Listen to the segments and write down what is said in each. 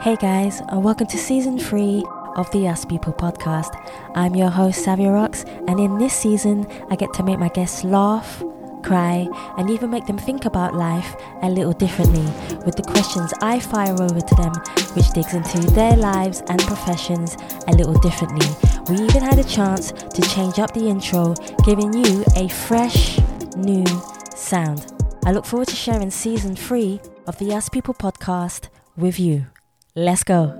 Hey guys, and welcome to season three of the Us People podcast. I'm your host, Savia Rocks, and in this season, I get to make my guests laugh, cry, and even make them think about life a little differently with the questions I fire over to them, which digs into their lives and professions a little differently. We even had a chance to change up the intro, giving you a fresh, new sound. I look forward to sharing season three of the Us People podcast with you. Let's go.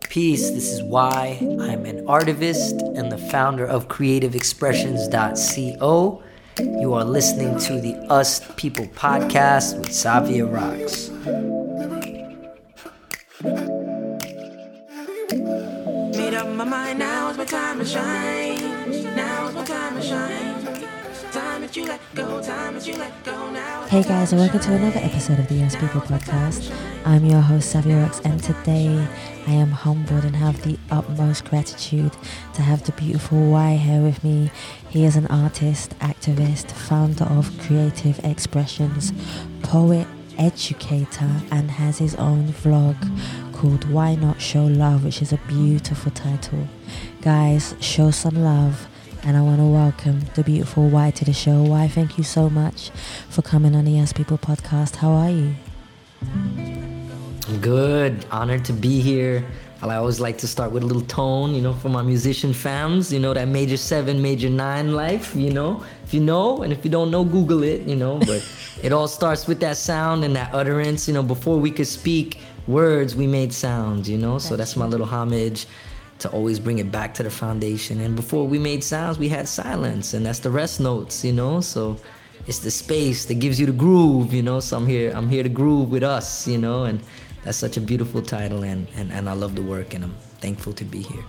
Peace, this is why I'm an artivist and the founder of creativeexpressions.co. You are listening to the Us People podcast with Savia Rocks. Made up my mind, now is my time to shine. Now is my time to shine. Hey guys, and welcome to another episode of the Yes People podcast. I'm your host, Savia Rocks, and today I am humbled and have the utmost gratitude to have the beautiful Y here with me. He is an artist, activist, founder of Creative Expressions, poet, educator, and has his own vlog called Why Not Show Love, which is a beautiful title. Guys, show some love and I want to welcome the beautiful Y to the show. Y, thank you so much for coming on the Yes People podcast. How are you? I'm good. Honored to be here. I always like to start with a little tone, you know, for my musician fams, you know, that major seven, major nine life, you know. If you know, and if you don't know, Google it, you know. But it all starts with that sound and that utterance, you know. Before we could speak words, we made sounds, you know. So that's my little homage to always bring it back to the foundation. And before we made sounds, we had silence, and that's the rest notes, you know. So it's the space that gives you the groove, you know. So I'm here, I'm here to groove with us, you know, and that's such a beautiful title, and and, and I love the work, and I'm thankful to be here.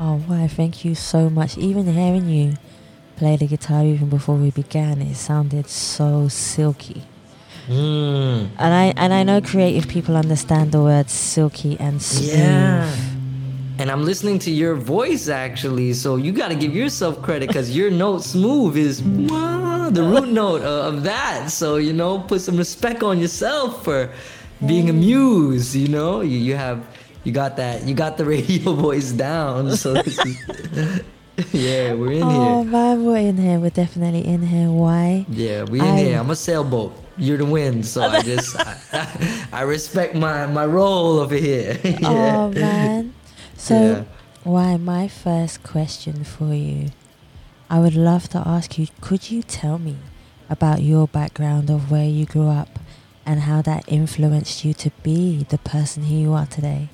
Oh, wow, thank you so much. Even hearing you play the guitar even before we began, it sounded so silky. Mm. And I and I know creative people understand the words silky and smooth. Yeah. And I'm listening to your voice actually, so you got to give yourself credit because your note smooth is the root note of, of that. So you know, put some respect on yourself for being a muse. You know, you, you have you got that you got the radio voice down. So is, yeah, we're in here. Oh here. man, we're in here. We're definitely in here. Why? Yeah, we in I- here. I'm a sailboat. You're the wind, so I just I, I respect my my role over here. yeah. Oh man. So Yeah. Y my first question for you I would love to ask you could you tell me about your background of where you grew up and how that influenced you to be the person who you are today?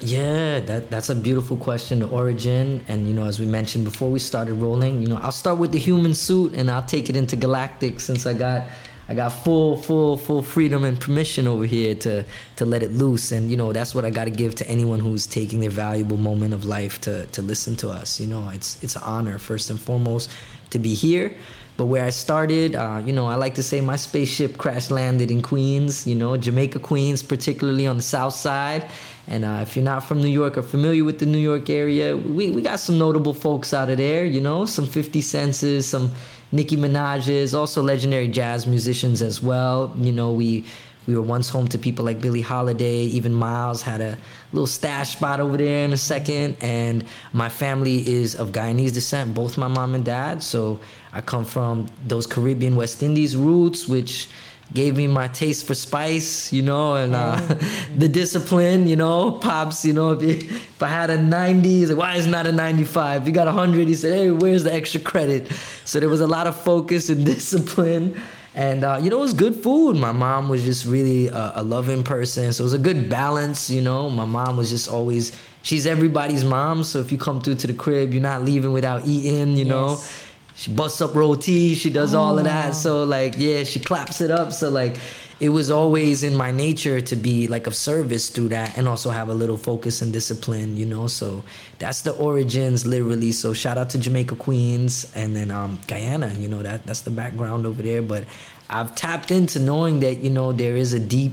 Yeah, that that's a beautiful question. The origin, and you know, as we mentioned before we started rolling, you know, I'll start with the human suit, and I'll take it into galactic since I got I got full full full freedom and permission over here to to let it loose, and you know, that's what I got to give to anyone who's taking their valuable moment of life to to listen to us. You know, it's it's an honor first and foremost to be here. But where I started, uh, you know, I like to say my spaceship crash landed in Queens, you know, Jamaica, Queens, particularly on the south side. And uh, if you're not from New York or familiar with the New York area, we, we got some notable folks out of there, you know, some 50 Centses, some Nicki Minaj's, also legendary jazz musicians as well. You know, we we were once home to people like Billie Holiday, even Miles had a little stash spot over there in a second. And my family is of Guyanese descent, both my mom and dad. So I come from those Caribbean West Indies roots, which gave me my taste for spice, you know, and uh, the discipline, you know, pops, you know, if, you, if I had a 90, he's like, why is not a 95? If you got a 100, he said, hey, where's the extra credit? So there was a lot of focus and discipline. And, uh, you know, it was good food. My mom was just really a, a loving person. So it was a good balance, you know. My mom was just always, she's everybody's mom. So if you come through to the crib, you're not leaving without eating, you know Yes. She busts up roti she does all of Oh. that so like yeah she claps it up. So like it was always in my nature to be like of service through that and also have a little focus and discipline you know? So that's the origins literally. So shout out to jamaica queens and then um guyana you know? That that's the background over there. But i've tapped into knowing that you know there is a deep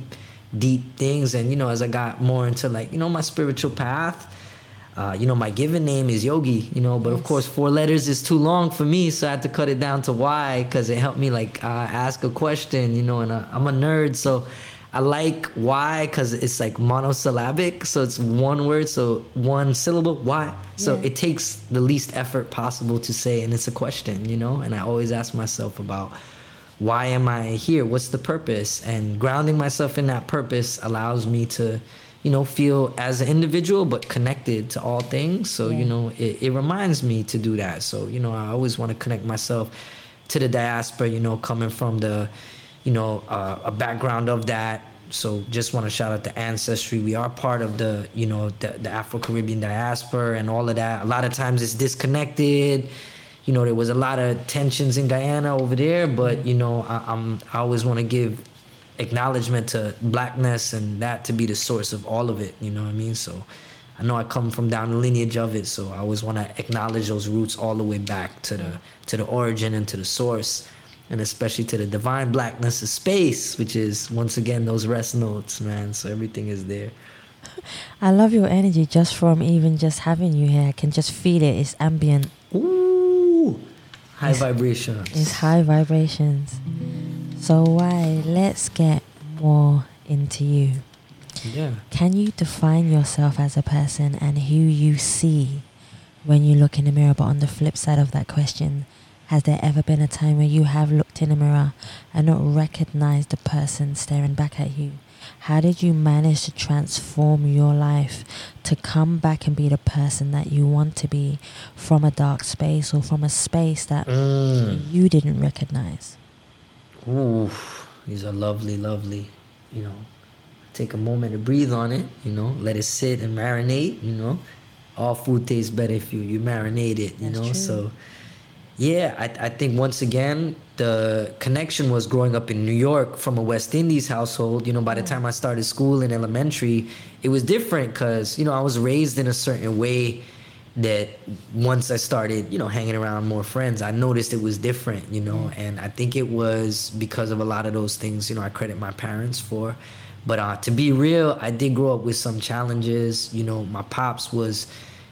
deep things. And you know as i got more into like you know my spiritual path uh, you know, my given name is Yogi, you know, but of course, four letters is too long for me, so I had to cut it down to Y because it helped me like uh, ask a question, you know, and uh, I'm a nerd, so I like why because it's like monosyllabic, so it's one word, so one syllable. Why? So Yeah. it takes the least effort possible to say, and it's a question, you know. And I always ask myself about why am I here? What's the purpose? And grounding myself in that purpose allows me to, you know, feel as an individual but connected to all things. So Yeah. you know, it, it reminds me to do that. So you know, I always want to connect myself to the diaspora. You know, coming from the you know, uh, a background of that. So just want to shout out to Ancestry. We are part of the, you know, the, the Afro-Caribbean diaspora and all of that. A lot of times it's disconnected. You know, there was a lot of tensions in Guyana over there, but you know, I, I'm I always want to give acknowledgement to blackness and that to be the source of all of it. You know what I mean? So I know I come from down the lineage of it, so I always want to acknowledge those roots all the way back to the to the origin and to the source, and especially to the divine blackness of space, which is once again those rest notes, man. So everything is there. I love your energy just from even just having you here. I can just feel it. It's ambient. Ooh, high It's- vibrations. It's high vibrations. So Y? Let's get more into you. Yeah. Can you define yourself as a person and who you see when you look in the mirror? But on the flip side of that question, has there ever been a time where you have looked in a mirror and not recognized the person staring back at you? How did you manage to transform your life to come back and be the person that you want to be from a dark space or from a space that Mm. you didn't recognize? Ooh, these are lovely, lovely. You know, take a moment to breathe on it. You know, let it sit and marinate. You know, all food tastes better if you you marinate it. You That's know, true. so yeah, I I think once again the connection was growing up in New York from a West Indies household. You know, by the time I started school in elementary, it was different because you know I was raised in a certain way that once I started, you know, hanging around more friends, I noticed it was different, you know, and I think it was because of a lot of those things, you know, I credit my parents for. But uh, to be real, I did grow up with some challenges. You know, my pops was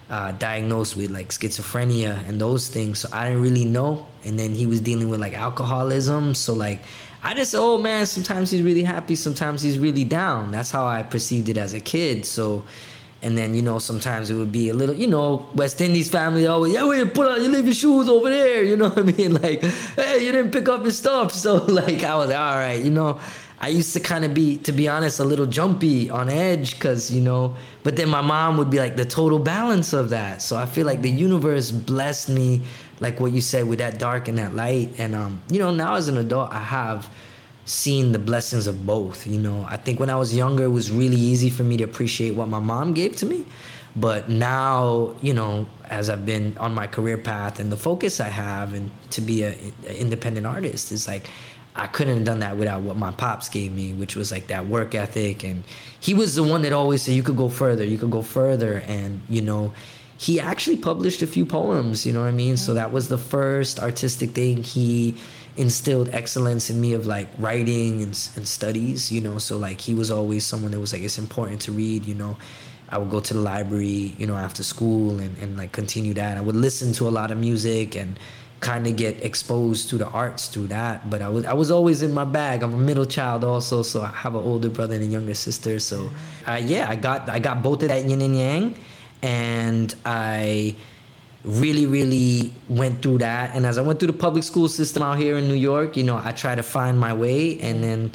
uh, diagnosed with like schizophrenia and those things, so I didn't really know. And then he was dealing with like alcoholism, so like I just, oh man, sometimes he's really happy, sometimes he's really down. That's how I perceived it as a kid. So and then, you know, sometimes it would be a little, you know, West Indies family always, yeah, wait, put on, you leave your shoes over there. You know what I mean? Like, hey, you didn't pick up your stuff. So, like, I was, all right, you know, I used to kind of be, to be honest, a little jumpy on edge because, you know, but then my mom would be like the total balance of that. So I feel like the universe blessed me, like what you said, with that dark and that light. And, um, you know, now as an adult, I have seen the blessings of both. You know, I think when I was younger, it was really easy for me to appreciate what my mom gave to me. But now, you know, as I've been on my career path and the focus I have, and to be an independent artist, is like I couldn't have done that without what my pops gave me, which was like that work ethic. And he was the one that always said, "You could go further. You could go further." And you know, he actually published a few poems. You know what I mean? So that was the first artistic thing he instilled excellence in me of like writing and, and studies you know? So like he was always someone that was like it's important to read you know? I would go to the library you know after school and, and like continue that. I would listen to a lot of music and kind of get exposed to the arts through that. But i was i was always in my bag. I'm a middle child also so i have an older brother and a younger sister. So uh, yeah i got i got both of that yin and yang. And i really really went through that. And as i went through the public school system out here in new york you know i tried to find my way. And then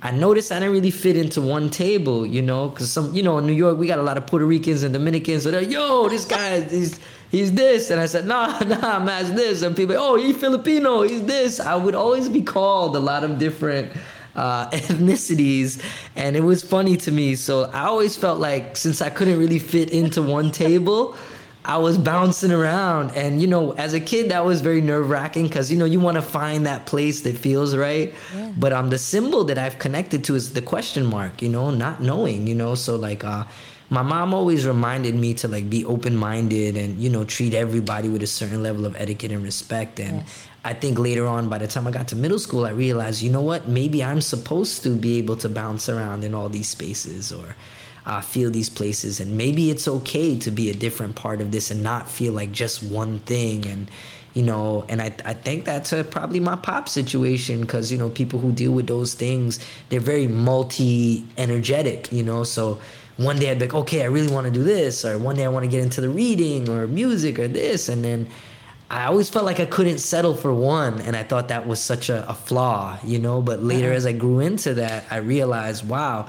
i noticed i didn't really fit into one table you know because some you know in new york we got a lot of puerto ricans and dominicans. So they're yo this guy is he's this. And i said nah nah man this. And people oh he's filipino he's this. I would always be called a lot of different uh, ethnicities. And it was funny to me. So i always felt like since i couldn't really fit into one table I was bouncing around, and you know, as a kid, that was very nerve wracking because you know you want to find that place that feels right. Yeah. But um, the symbol that I've connected to is the question mark. You know, not knowing. You know, so like uh, my mom always reminded me to like be open minded and you know treat everybody with a certain level of etiquette and respect. And Yes. I think later on, by the time I got to middle school, I realized, you know what, maybe I'm supposed to be able to bounce around in all these spaces or uh, feel these places and maybe it's okay to be a different part of this and not feel like just one thing and you know and i, I think that's a, probably my pop situation because you know people who deal with those things they're very multi energetic you know so one day i'd be like okay i really want to do this or one day i want to get into the reading or music or this and then i always felt like i couldn't settle for one and i thought that was such a, a flaw you know but later Uh-huh. as i grew into that i realized wow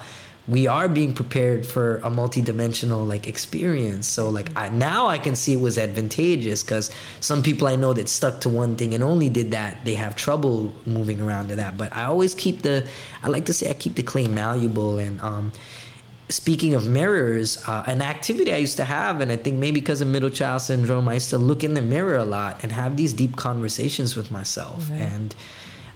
we are being prepared for a multi-dimensional like experience. So like I, now i can see it was advantageous because some people i know that stuck to one thing and only did that they have trouble moving around to that. But i always keep the i like to say i keep the clay malleable. And um speaking of mirrors uh, an activity i used to have and i think maybe because of middle child syndrome i used to look in the mirror a lot and have these deep conversations with myself. And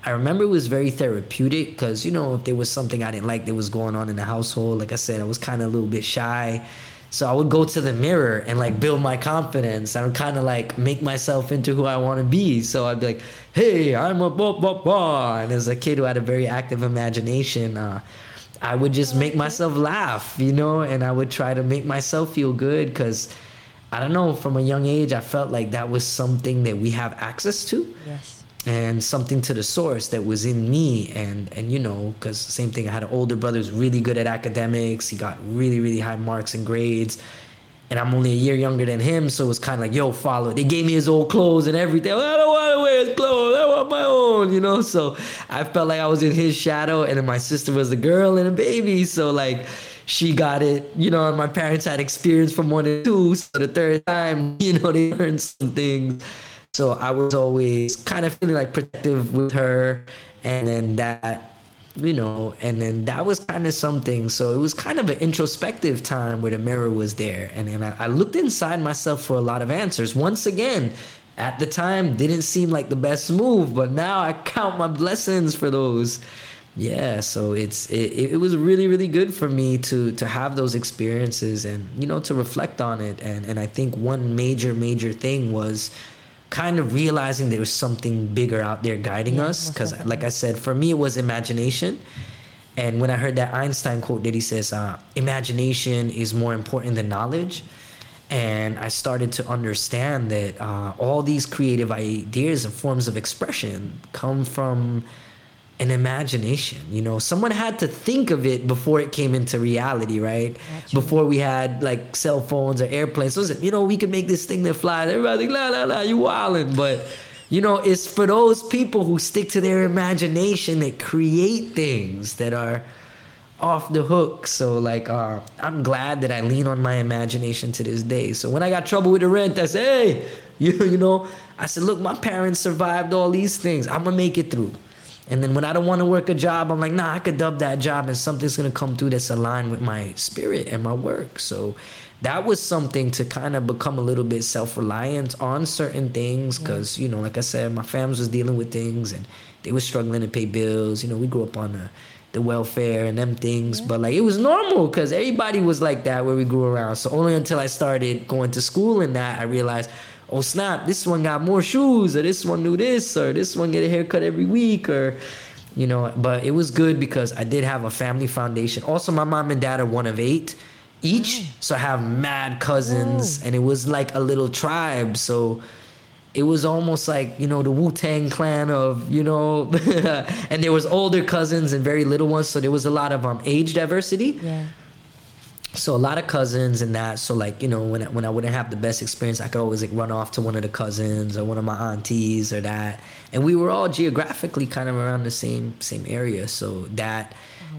I remember it was very therapeutic because, you know, if there was something I didn't like that was going on in the household, like I said, I was kind of a little bit shy. So I would go to the mirror and like build my confidence. I would kind of like make myself into who I want to be. So I'd be like, hey, I'm a blah, blah, blah. And as a kid who had a very active imagination, uh, I would just make myself laugh, you know, and I would try to make myself feel good because I don't know, from a young age, I felt like that was something that we have access to Yes. And something to the source that was in me. And and you know because same thing i had an older brother who's really good at academics. He got really really high marks and grades. And i'm only a year younger than him so it was kind of like yo follow. They gave me his old clothes and everything. I don't want to wear his clothes. I want my own you know? So i felt like i was in his shadow and then my sister was a girl and a baby. So like she got it, you know, and my parents had experience from one and two, so the third time, you know, they learned some things. So I was always kind of feeling like protective with her, and then that, you know, and then that was kind of something. So it was kind of an introspective time where the mirror was there, and then I, I looked inside myself for a lot of answers. Once again, at the time, didn't seem like the best move, but now I count my blessings for those. Yeah, so it's it, it was really really good for me to to have those experiences and you know to reflect on it and and I think one major major thing was kind of realizing there was something bigger out there guiding Yeah, us because like I said for me it was imagination. And when I heard that Einstein quote that he says uh, imagination is more important than knowledge and I started to understand that uh, all these creative ideas and forms of expression come from an imagination. You know, someone had to think of it before it came into reality, right? Gotcha. Before we had like cell phones or airplanes. So you know, we can make this thing that flies. Everybody's like, la la la, you wildin'. But you know, it's for those people who stick to their imagination that create things that are off the hook. So like uh, I'm glad that I lean on my imagination to this day. So when I got trouble with the rent, I said, hey, you you know, I said, look, my parents survived all these things. I'm gonna make it through. And then when I don't want to work a job, I'm like, nah, I could dub that job and something's gonna come through that's aligned with my spirit and my work. So that was something to kind of become a little bit self-reliant on certain things because you know like i said my family was dealing with things and they were struggling to pay bills. You know we grew up on the, the welfare and them things but like it was normal because everybody was like that where we grew around. So only until i started going to school and that i realized oh snap this one got more shoes or this one knew this or this one get a haircut every week or you know but it was good because i did have a family foundation. Also my mom and dad are one of eight each so i have mad cousins and it was like a little tribe so it was almost like you know the wu-tang clan of you know and there was older cousins and very little ones so there was a lot of um age diversity. Yeah. So a lot of cousins and that. So like you know when I, when I wouldn't have the best experience I could always like run off to one of the cousins or one of my aunties or that. And we were all geographically kind of around the same same area. So that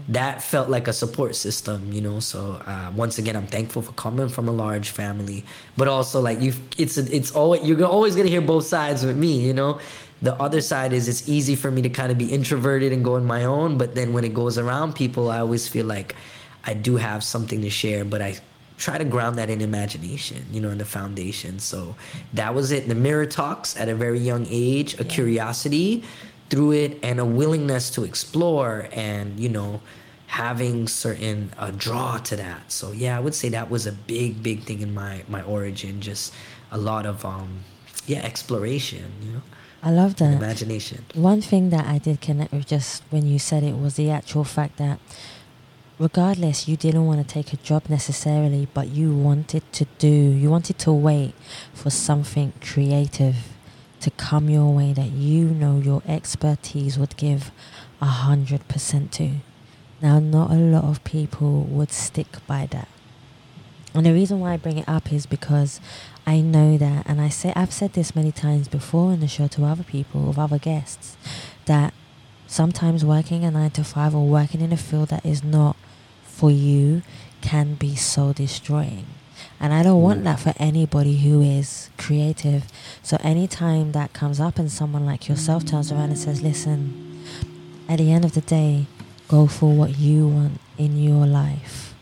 that felt like a support system you know? So uh, once again I'm thankful for coming from a large family but also like you it's it's always you're always gonna hear both sides with me you know? The other side is it's easy for me to kind of be introverted and go on my own but then when it goes around people I always feel like I do have something to share, but I try to ground that in imagination, you know, in the foundation. So that was it. The mirror talks at a very young age, a curiosity through it, and a willingness to explore, and you know, having certain uh, draw to that. So yeah, I would say that was a big, big thing in my my origin. Just a lot of um, yeah, exploration, you know, I love that. imagination. One thing that I did connect with just when you said it was the actual fact that, regardless, you didn't want to take a job necessarily, but you wanted to do, you wanted to wait for something creative to come your way that you know your expertise would give a hundred percent to. Now, not a lot of people would stick by that. And the reason why I bring it up is because I know that, and I say I've said this many times before in the show to other people, with other guests, that sometimes working a nine to five or working in a field that is not for you can be so destroying. And I don't want that for anybody who is creative. So anytime that comes up and someone like yourself turns around and says, listen, at the end of the day, go for what you want in your life.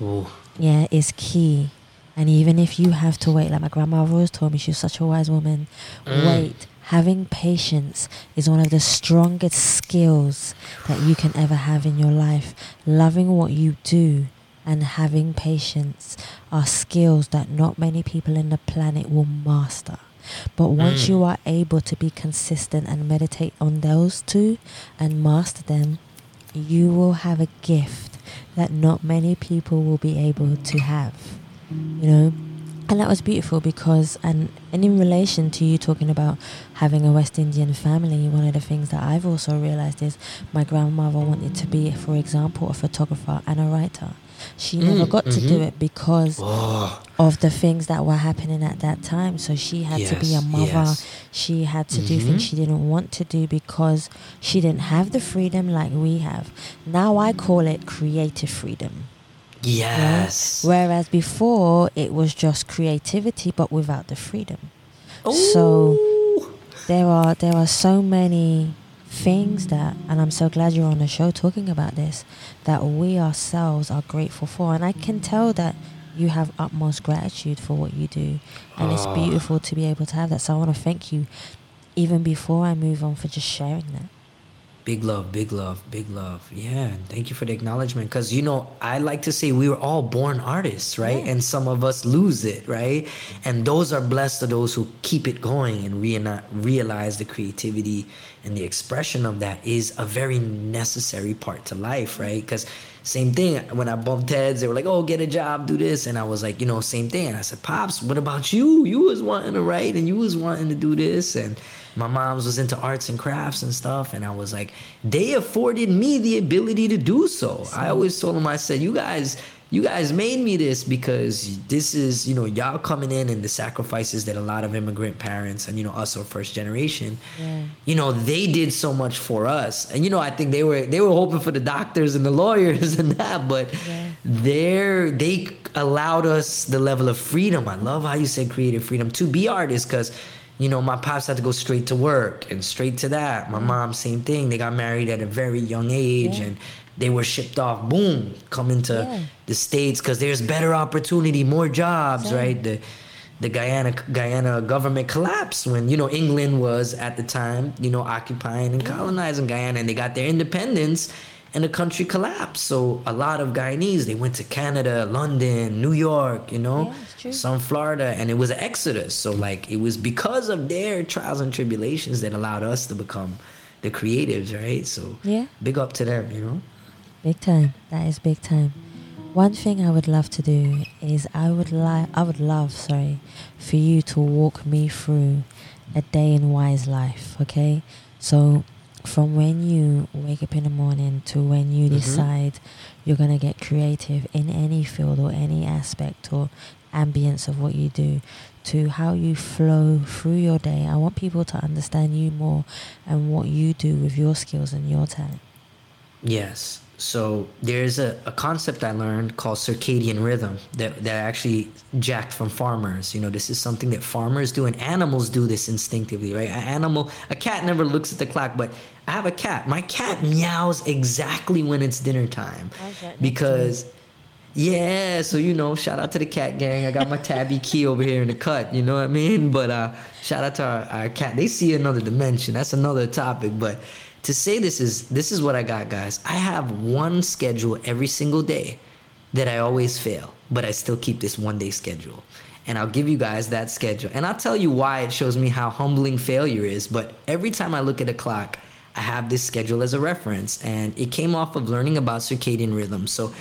Ooh. Yeah, it's key. And even if you have to wait, like my grandmother always told me, she was such a wise woman. Mm. Wait. Having patience is one of the strongest skills that you can ever have in your life. Loving what you do and having patience are skills that not many people in the planet will master. But once Mm. you are able to be consistent and meditate on those two and master them, you will have a gift that not many people will be able to have. You know? And that was beautiful because and and in relation to you talking about having a West Indian family, one of the things that I've also realized is my grandmother wanted to be, for example, a photographer and a writer. She never Mm, got to do mhm. it because Oh, of the things that were happening at that time. So she had to be a mother. yes. She had to do Mhm. things she didn't want to do because she didn't have the freedom like we have. Now I call it creative freedom. Right? yes. Whereas before it was just creativity but without the freedom. So there are there are so many things that and I'm so glad you're on the show talking about this that we ourselves are grateful for and I can tell that you have utmost gratitude for what you do and it's Ah. beautiful to be able to have that so I want to thank you even before I move on for just sharing that Big love, big love, big love. Yeah, thank you for the acknowledgement. Because you know, I like to say we were all born artists, right? Yeah. And some of us lose it, right? And those are blessed are those who keep it going and reali- uh, realize the creativity and the expression of that is a very necessary part to life, right? Because same thing when I bumped heads, they were like, "Oh, get a job, do this," and I was like, you know, same thing. And I said, "Pops, what about you? You was wanting to write and you was wanting to do this and." My mom's was into arts and crafts and stuff and i was like they afforded me the ability to do so i always told them i said you guys you guys made me this because this is you know y'all coming in and the sacrifices that a lot of immigrant parents and you know us or first generation Yeah. you know they did so much for us and you know i think they were they were hoping for the doctors and the lawyers and that but Yeah. they're they allowed us the level of freedom i love how you said creative freedom to be artists because you know my pops had to go straight to work and straight to that my mm-hmm. mom same thing they got married at a very young age Yeah. and they were shipped off boom coming to Yeah. the states because there's better opportunity more jobs Same. right the the Guyana Guyana government collapsed when you know England was at the time you know occupying and colonizing Guyana and they got their independence and the country collapsed so a lot of Guyanese they went to Canada London New York you know Yeah, some Florida and it was an exodus so like it was because of their trials and tribulations that allowed us to become the creatives right so yeah big up to them you know Big time. That is big time. One thing I would love to do is I would like I would love, sorry, for you to walk me through a day in Y's life, okay? So from when you wake up in the morning to when you Mhm. decide you're going to get creative in any field or any aspect or ambience of what you do to how you flow through your day. I want people to understand you more and what you do with your skills and your talent. Yes. So there's a, a concept I learned called circadian rhythm that, that I actually jacked from farmers. You know, this is something that farmers do and animals do this instinctively, right? An animal, a cat never looks at the clock, but I have a cat. My cat meows exactly when it's dinner time. Because yeah, so you know, shout out to the cat gang. I got my tabby key over here in the cut, you know what I mean? But uh shout out to our, our cat. They see another dimension. That's another topic. But to say this is this is what I got, guys. I have one schedule every single day that I always fail, but I still keep this one day schedule. And I'll give you guys that schedule. And I'll tell you why it shows me how humbling failure is. But every time I look at a clock, I have this schedule as a reference. And it came off of learning about circadian rhythm. So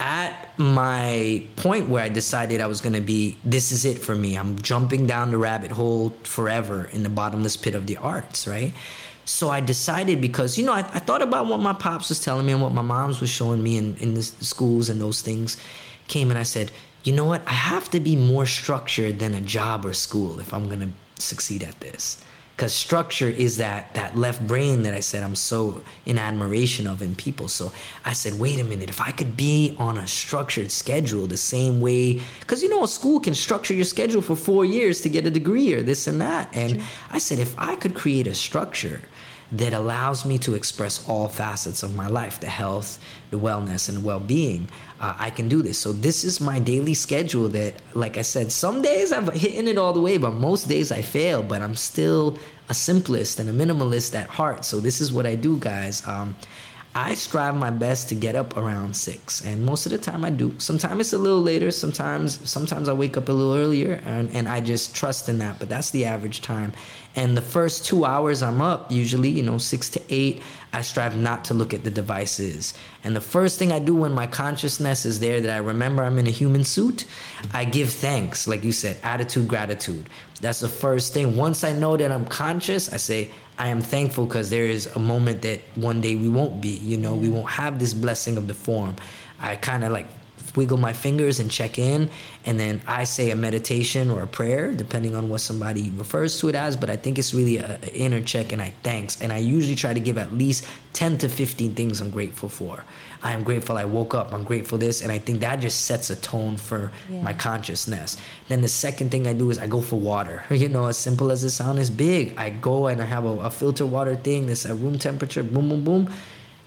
at my point where I decided I was going to be, this is it for me. I'm jumping down the rabbit hole forever in the bottomless pit of the arts, right? So I decided because, you know, I, I thought about what my pops was telling me and what my mom's was showing me in, in the schools and those things came and I said, you know what? I have to be more structured than a job or school if I'm going to succeed at this because structure is that that left brain that I said I'm so in admiration of in people. So I said, wait a minute, if I could be on a structured schedule the same way, because you know a school can structure your schedule for four years to get a degree or this and that, and I said if I could create a structure that allows me to express all facets of my life the health the wellness and well-being uh, i can do this so this is my daily schedule that like i said some days I'm hitting it all the way but most days i fail but i'm still a simplist and a minimalist at heart so this is what i do guys um, I strive my best to get up around six, and most of the time I do. Sometimes it's a little later. Sometimes, sometimes I wake up a little earlier, and, and I just trust in that. But that's the average time. And the first two hours I'm up, usually, you know, six to eight, I strive not to look at the devices. And the first thing I do when my consciousness is there, that I remember I'm in a human suit, I give thanks, like you said, attitude, gratitude. That's the first thing. Once I know that I'm conscious, I say, I am thankful because there is a moment that one day we won't be, you know, we won't have this blessing of the form. I kind of like wiggle my fingers and check in, and then I say a meditation or a prayer, depending on what somebody refers to it as. But I think it's really an inner check, and I thanks. And I usually try to give at least 10 to 15 things I'm grateful for. I am grateful I woke up. I'm grateful this. And I think that just sets a tone for yeah. my consciousness. Then the second thing I do is I go for water. You know, as simple as it sounds, is big. I go and I have a, a filter water thing that's at room temperature, boom, boom, boom.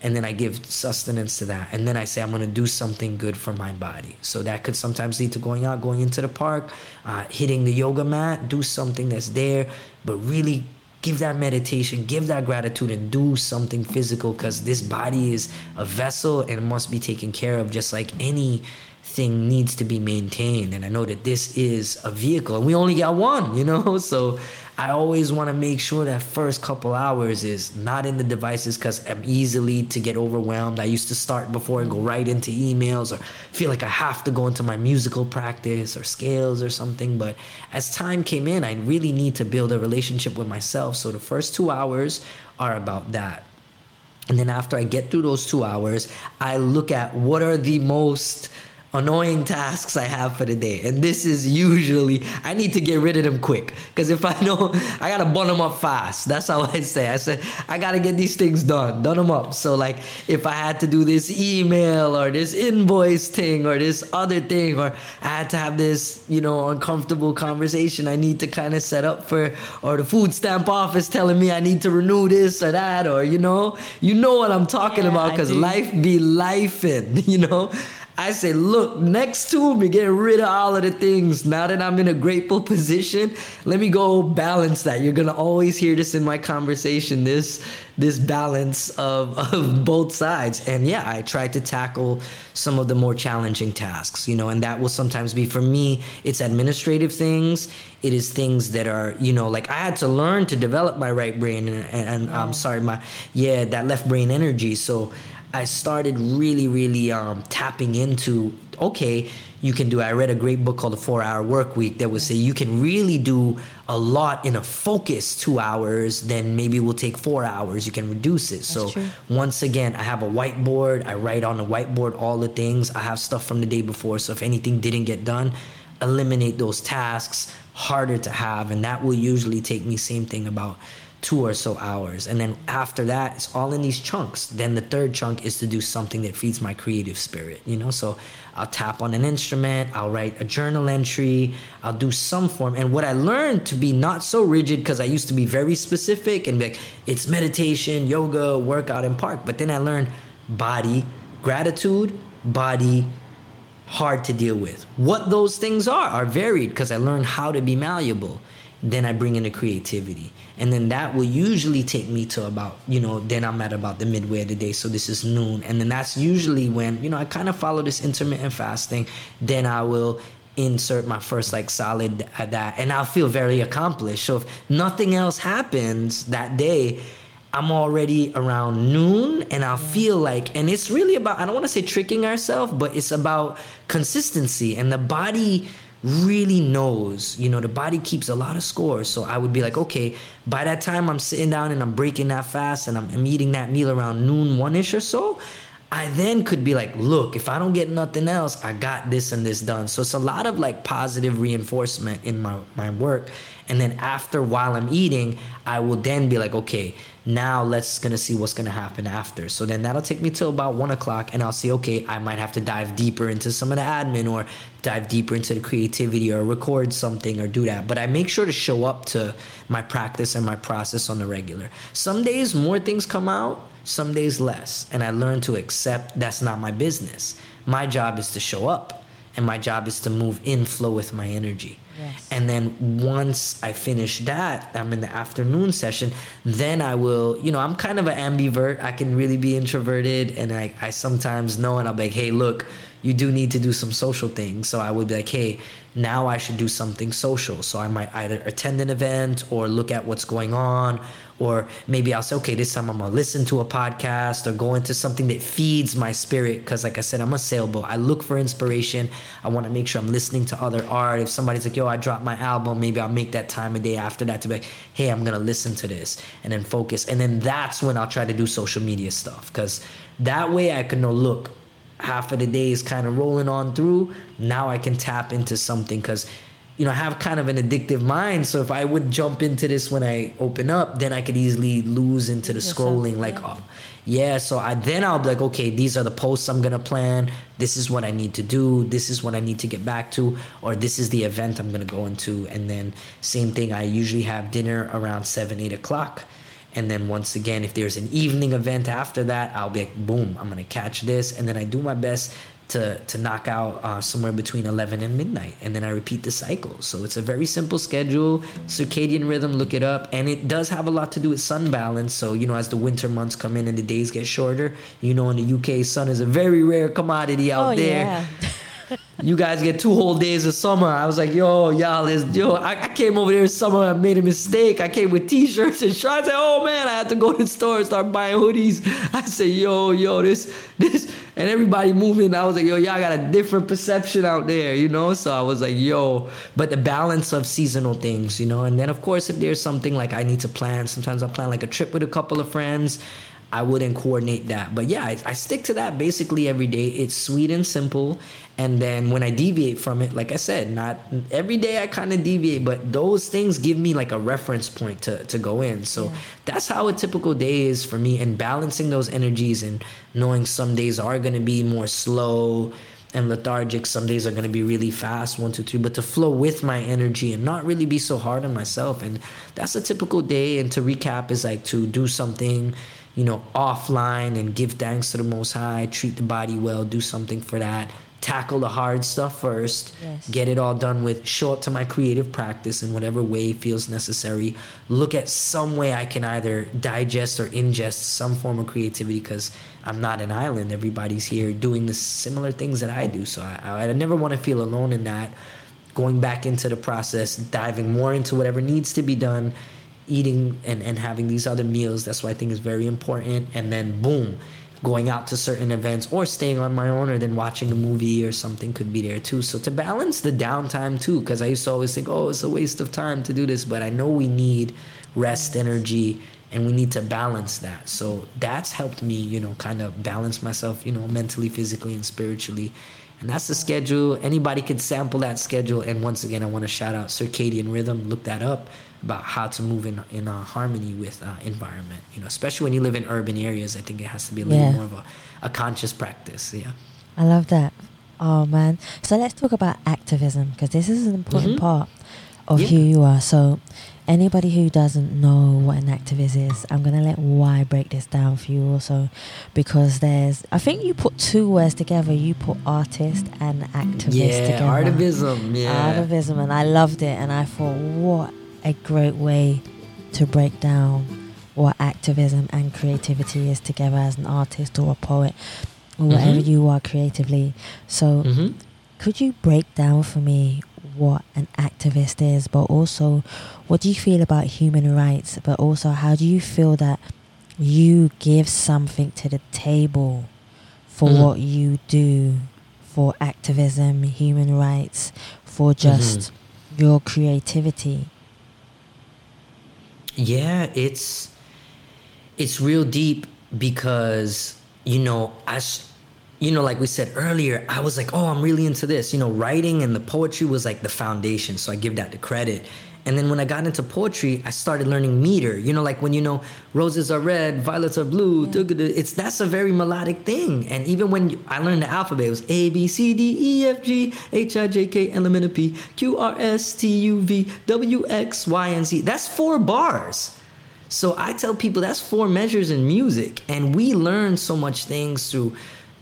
And then I give sustenance to that. And then I say, I'm going to do something good for my body. So that could sometimes lead to going out, going into the park, uh, hitting the yoga mat, do something that's there, but really give that meditation, give that gratitude, and do something physical because this body is a vessel and must be taken care of just like anything needs to be maintained. And I know that this is a vehicle and we only got one, you know? So I always want to make sure that first couple hours is not in the devices because I'm easily to get overwhelmed. I used to start before and go mm-hmm. right into emails or feel like I have to go into my musical practice or scales or something. But as time came in, I really need to build a relationship with myself. So the first two hours are about that. And then after I get through those two hours, I look at what are the most annoying tasks I have for the day. And this is usually, I need to get rid of them quick. Because if I know, I got to bun them up fast. That's how I say. I said, I got to get these things done, done them up. So, like, if I had to do this email or this invoice thing or this other thing, or I had to have this, you know, uncomfortable conversation I need to kind of set up for, or the food stamp office telling me I need to renew this or that, or, you know, you know what I'm talking yeah, about because life be lifing, you know? I say, look, next to me, getting rid of all of the things. Now that I'm in a grateful position, let me go balance that. You're gonna always hear this in my conversation. This this balance of of both sides. And yeah, I try to tackle some of the more challenging tasks, you know, and that will sometimes be for me. It's administrative things. It is things that are, you know, like I had to learn to develop my right brain and, and, and I'm sorry, my yeah, that left brain energy. So I started really, really um, tapping into okay, you can do. I read a great book called The Four Hour Work Week that would say you can really do a lot in a focused two hours, then maybe it will take four hours. You can reduce it. That's so true. once again, I have a whiteboard. I write on the whiteboard all the things. I have stuff from the day before. So if anything didn't get done, eliminate those tasks harder to have, and that will usually take me same thing about two or so hours. And then after that, it's all in these chunks. Then the third chunk is to do something that feeds my creative spirit, you know? So I'll tap on an instrument, I'll write a journal entry, I'll do some form. And what I learned to be not so rigid, because I used to be very specific and like, it's meditation, yoga, workout, and park. But then I learned body, gratitude, body, hard to deal with. What those things are are varied because I learned how to be malleable. Then I bring in the creativity. And then that will usually take me to about you know then i'm at about the midway of the day so this is noon. And then that's usually when you know i kind of follow this intermittent fasting. Then i will insert my first like solid at that and i'll feel very accomplished. So if nothing else happens that day I'm already around noon and I'll feel like, and it's really about, I don't want to say tricking ourselves, but it's about consistency. And the body really knows, you know, the body keeps a lot of scores. So I would be like, okay, by that time I'm sitting down and I'm breaking that fast and I'm, I'm eating that meal around noon, one ish or so. I then could be like, look, if I don't get nothing else, I got this and this done. So it's a lot of like positive reinforcement in my, my work. And then after while I'm eating, I will then be like, okay, now let's gonna see what's gonna happen after. So then that'll take me till about one o'clock and I'll see, okay, I might have to dive deeper into some of the admin or dive deeper into the creativity or record something or do that. But I make sure to show up to my practice and my process on the regular. Some days more things come out, some days less. And I learn to accept that's not my business. My job is to show up and my job is to move in flow with my energy. And then once I finish that, I'm in the afternoon session, then I will, you know, I'm kind of an ambivert. I can really be introverted and I, I sometimes know and I'll be like, hey, look, you do need to do some social things. So I would be like, hey, now I should do something social. So I might either attend an event or look at what's going on or maybe I'll say, okay, this time I'm gonna listen to a podcast or go into something that feeds my spirit. Cause like I said, I'm a sailboat. I look for inspiration. I wanna make sure I'm listening to other art. If somebody's like, yo, I dropped my album, maybe I'll make that time a day after that to be like, hey, I'm gonna listen to this and then focus. And then that's when I'll try to do social media stuff. Cause that way I can know, look, half of the day is kind of rolling on through. Now I can tap into something because you know, I have kind of an addictive mind. So if I would jump into this when I open up, then I could easily lose into the scrolling. Like, oh, yeah. So I then I'll be like, okay, these are the posts I'm gonna plan. This is what I need to do. This is what I need to get back to, or this is the event I'm gonna go into. And then same thing. I usually have dinner around seven, eight o'clock. And then once again, if there's an evening event after that, I'll be like, boom, I'm gonna catch this, and then I do my best to to knock out uh, somewhere between 11 and midnight, and then I repeat the cycle. So it's a very simple schedule, circadian rhythm. Look it up, and it does have a lot to do with sun balance. So you know, as the winter months come in and the days get shorter, you know, in the UK, sun is a very rare commodity out Oh, there yeah. you guys get two whole days of summer. I was like, yo, y'all is yo. I, I came over there in summer. I made a mistake. I came with t-shirts and shorts. I said, oh man, I had to go to the store and start buying hoodies. I said, yo, yo, this, this, and everybody moving. I was like, yo, y'all got a different perception out there, you know. So I was like, yo, but the balance of seasonal things, you know. And then of course, if there's something like I need to plan, sometimes I plan like a trip with a couple of friends. I wouldn't coordinate that. But yeah, I, I stick to that basically every day. It's sweet and simple. And then when I deviate from it, like I said, not every day I kind of deviate, but those things give me like a reference point to, to go in. So that's how a typical day is for me. And balancing those energies and knowing some days are going to be more slow and lethargic. Some days are going to be really fast, one, two, three, but to flow with my energy and not really be so hard on myself. And that's a typical day. And to recap is like to do something, you know, offline and give thanks to the Most High, treat the body well, do something for that. Tackle the hard stuff first, Yes. get it all done with, show up to my creative practice in whatever way feels necessary. Look at some way I can either digest or ingest some form of creativity because I'm not an island. Everybody's here doing the similar things that I do. So I, I never want to feel alone in that. Going back into the process, diving more into whatever needs to be done, eating and, and having these other meals. That's what I think is very important. And then boom, going out to certain events or staying on my own or then watching a movie or something could be there too. So to balance the downtime too, because I used to always think, oh, it's a waste of time to do this, but I know we need rest, energy, and we need to balance that. So that's helped me, you know, kind of balance myself, you know, mentally, physically, and spiritually. And that's the schedule. Anybody could sample that schedule. And once again, I want to shout out circadian rhythm. Look that up about how to move in in uh, harmony with uh, environment. You know, especially when you live in urban areas, I think it has to be a little Yeah. more of a, a conscious practice. Yeah. I love that. Oh man. So let's talk about activism because this is an important Mhm. part of Yeah. who you are. So anybody who doesn't know what an activist is, I'm gonna let Y break this down for you also because there's I think you put two words together. You put artist and activist yeah, together. artivism. Yeah. Artivism and I loved it and I thought what a great way to break down what activism and creativity is together as an artist or a poet or whatever Mhm. you are creatively. So hmm could you break down for me what an activist is, but also what do you feel about human rights, but also how do you feel that you give something to the table for Mhm. what you do for activism, human rights, for just your creativity. Yeah, it's it's real deep because you know as you know like we said earlier i was like oh i'm really into this. You know writing and the poetry was like the foundation so i give that the credit and then when i got into poetry i started learning meter. You know like when you know roses are red violets are blue it's that's a very melodic thing. And even when i learned the alphabet it was a b c d e f g h i j k l m n o p q r s t u v w x y and z. That's four bars. So I tell people that's four measures in music, and we learn so much things through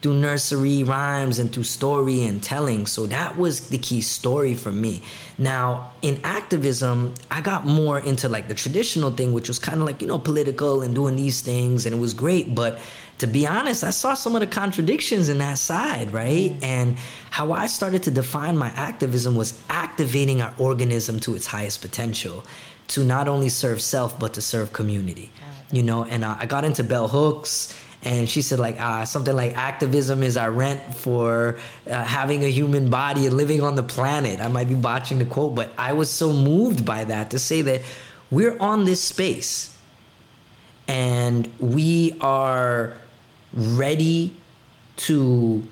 through nursery rhymes and through story and telling. So that was the key story for me. Now in activism, I got more into like the traditional thing, which was kind of like you know political and doing these things, and it was great, but. To be honest, I saw some of the contradictions in that side, right? And how I started to define my activism was activating our organism to its highest potential to not only serve self but to serve community you know and i got into bell hooks and she said like uh, something like activism is our rent for uh, having a human body and living on the planet i might be botching the quote but i was so moved by that to say that we're on this space and we are ready to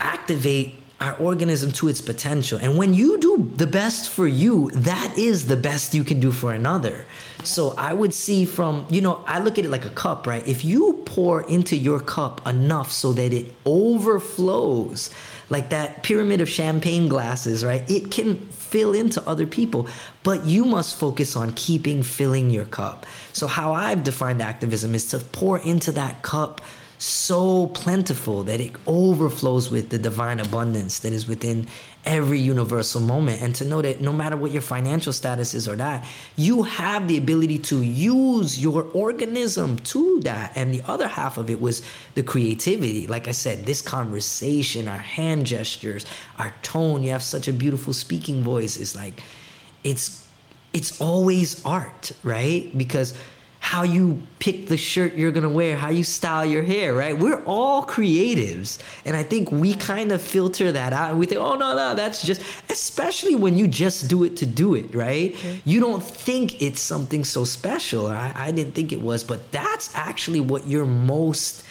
activate our organism to its potential. And when you do the best for you, that is the best you can do for another. So I would see from, you know, I look at it like a cup, right? If you pour into your cup enough so that it overflows, like that pyramid of champagne glasses, right? It can fill into other people, but you must focus on keeping filling your cup. So, how I've defined activism is to pour into that cup so plentiful that it overflows with the divine abundance that is within every universal moment. And to know that no matter what your financial status is or that you have the ability to use your organism to that. And the other half of it was the creativity. Like i said this conversation our hand gestures our tone you have such a beautiful speaking voice. It's like it's it's always art right? Because how you pick the shirt you're gonna wear, how you style your hair, right? We're all creatives. And I think we kind of filter that out and we think, oh, no, no, that's just, especially when you just do it to do it, right? You don't think it's something so special. I, I didn't think it was, but that's actually what your most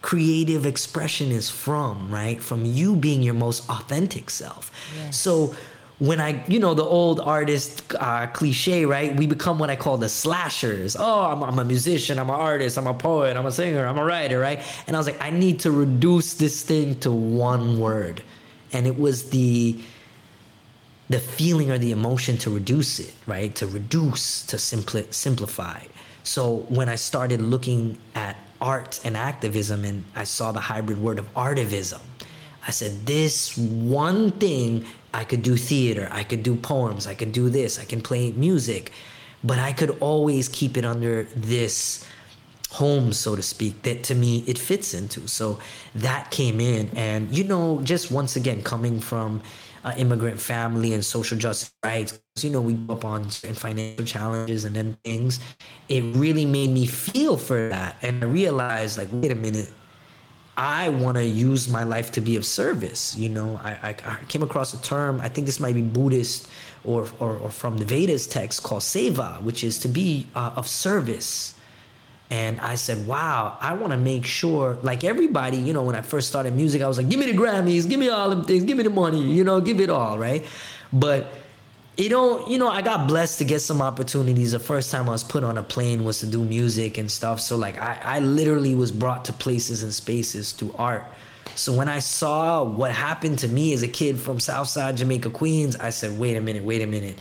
creative expression is from, right? From you being your most authentic self. Yes. So, when I, you know, the old artist uh, cliche, right? We become what I call the slashers. Oh, I'm, I'm a musician, I'm an artist, I'm a poet, I'm a singer, I'm a writer, right? And I was like, I need to reduce this thing to one word. And it was the the feeling or the emotion to reduce it, right? To reduce, to simpli- simplify. So when I started looking at art and activism and I saw the hybrid word of artivism, I said, this one thing, I could do theater, I could do poems, I could do this, I can play music, but I could always keep it under this home, so to speak, that to me it fits into. So that came in. And, you know, just once again, coming from an immigrant family and social justice rights, you know, we grew up on certain financial challenges and then things, it really made me feel for that. And I realized, like, wait a minute, I want to use my life to be of service. You know, I, I, I came across a term, I think this might be Buddhist or, or, or from the Vedas text called seva, which is to be uh, of service. And I said, wow, I want to make sure, like everybody, you know, when I first started music, I was like, give me the Grammys, give me all them things, give me the money, you know, give it all, right? But it don't, you know, I got blessed to get some opportunities. The first time I was put on a plane was to do music and stuff. So like I, I literally was brought to places and spaces through art. So when I saw what happened to me as a kid from Southside Jamaica, Queens, I said, wait a minute, wait a minute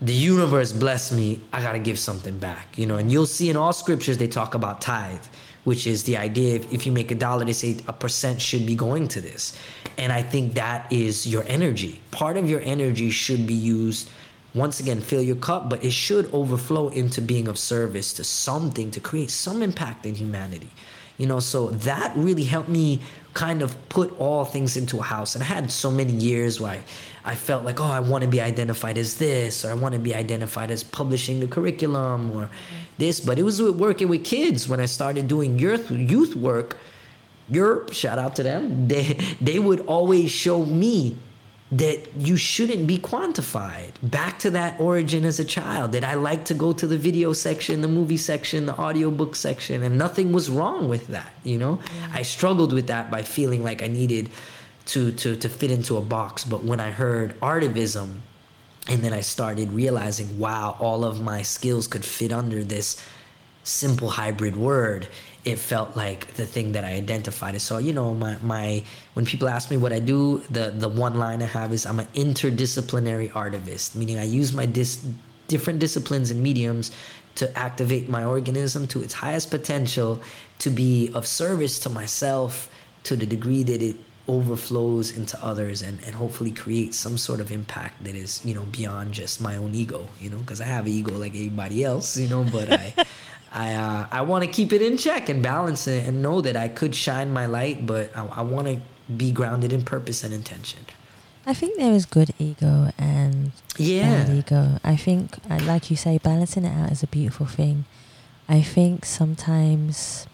the universe blessed me i gotta give something back you know and you'll see in all scriptures they talk about tithe which is the idea of if you make a dollar they say a percent should be going to this. And i think that is your energy. Part of your energy should be used once again fill your cup but it should overflow into being of service to something to create some impact in humanity. You know so that really helped me kind of put all things into a house. And I had so many years where I, I felt like, oh, I want to be identified as this, or I want to be identified as publishing the curriculum, or this. But it was with working with kids when I started doing youth youth work. Europe, shout out to them. They they would always show me that you shouldn't be quantified. Back to that origin as a child, that I like to go to the video section, the movie section, the audiobook section, and nothing was wrong with that, you know? Mm. I struggled with that by feeling like I needed to to to fit into a box. But when I heard artivism and then I started realizing, wow, all of my skills could fit under this simple hybrid word it felt like the thing that I identified. So, you know, my, my when people ask me what I do, the, the one line I have is I'm an interdisciplinary artivist, meaning I use my dis, different disciplines and mediums to activate my organism to its highest potential to be of service to myself to the degree that it overflows into others and, and hopefully create some sort of impact that is you know beyond just my own ego you know because i have an ego like everybody else you know but i I uh, I want to keep it in check and balance it and know that I could shine my light, but I, I want to be grounded in purpose and intention. I think there is good ego and Yeah. bad ego. I think, uh, like you say, balancing it out is a beautiful thing. I think sometimes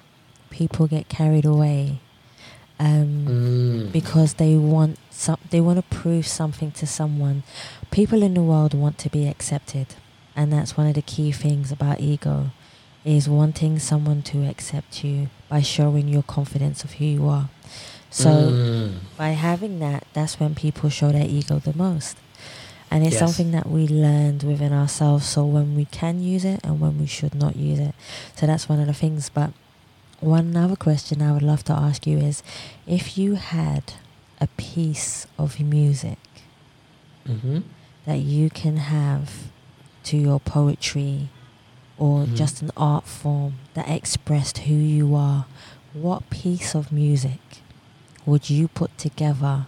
people get carried away um, Mm. because they want some, they want to prove something to someone. People in the world want to be accepted, and that's one of the key things about ego, is wanting someone to accept you by showing your confidence of who you are. So Mm. by having that, that's when people show their ego the most. And it's Yes. something that we learned within ourselves. So when we can use it and when we should not use it. So that's one of the things. But one other question I would love to ask you is if you had a piece of music hmm that you can have to your poetry or Mhm. just an art form that expressed who you are, what piece of music would you put together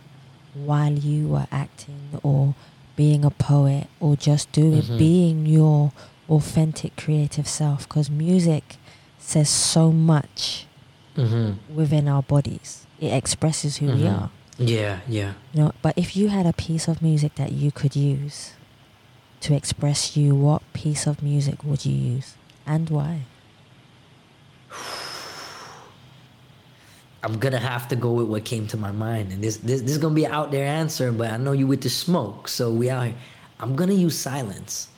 while you were acting or being a poet or just doing Mhm. being your authentic creative self because music says so much hmm within our bodies it expresses who we Mhm. are Yeah, yeah. you know, but if you had a piece of music that you could use to express you, what piece of music would you use and why? I'm gonna have to go with what came to my mind, and this this, this is gonna be an out there answer, but I know you with the smoke, so we out here. I'm gonna use silence,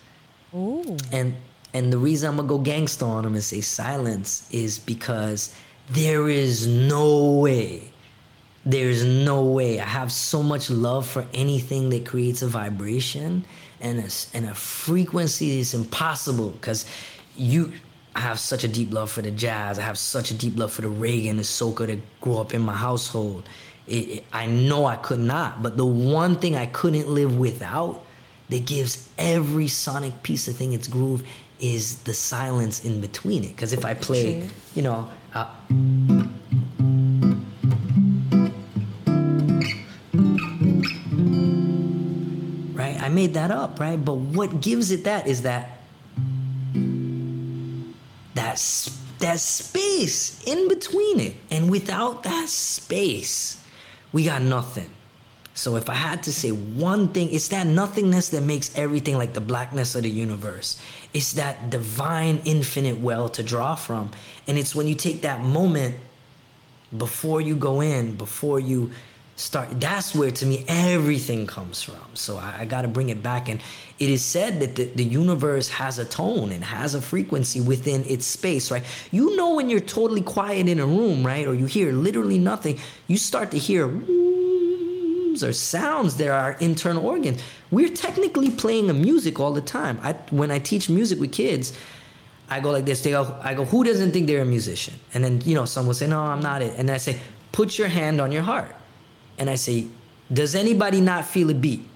Ooh. and and the reason I'm gonna go gangsta on them and say silence is because there is no way, there's no way. I have so much love for anything that creates a vibration and a, and a frequency that's impossible because you. I have such a deep love for the jazz. I have such a deep love for the reggae and the soca that grew up in my household. It, it, I know I could not, but the one thing I couldn't live without that gives every sonic piece of thing its groove is the silence in between it. Because if I play, you know, uh, I made that up, right? But what gives it that is that that that space in between it, and without that space, we got nothing. So if I had to say one thing, it's that nothingness that makes everything like the blackness of the universe. It's that divine infinite well to draw from. And it's when you take that moment before you go in, before you start, that's where to me everything comes from. So I, I got to bring it back. And it is said that the, the universe has a tone and has a frequency within its space, right? You know, when you're totally quiet in a room, right? Or you hear literally nothing, you start to hear or sounds that are internal organs. We're technically playing a music all the time. I, when I teach music with kids, I go like this. They go, I go, who doesn't think they're a musician? And then, you know, some will say, no, I'm not it. And I say, put your hand on your heart. And I say, does anybody not feel a beat?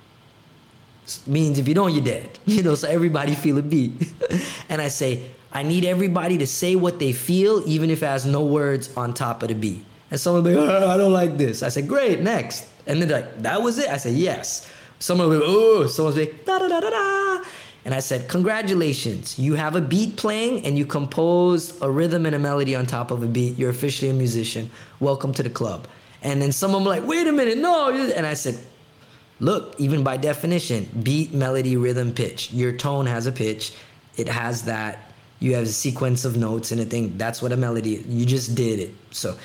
Means if you don't, you're dead. You know, so everybody feel a beat. and I say, I need everybody to say what they feel, even if it has no words on top of the beat. And someone will oh, I don't like this. I say, great, next. And then like, that was it? I say, yes. Someone will oh, someone's like, da da da da da. And I said, Congratulations, you have a beat playing and you composed a rhythm and a melody on top of a beat. You're officially a musician. Welcome to the club. And then someone like, wait a minute, no. And I said, look, even by definition, beat, melody, rhythm, pitch. Your tone has a pitch. It has that. You have a sequence of notes and a thing. That's what a melody is. You just did it. So,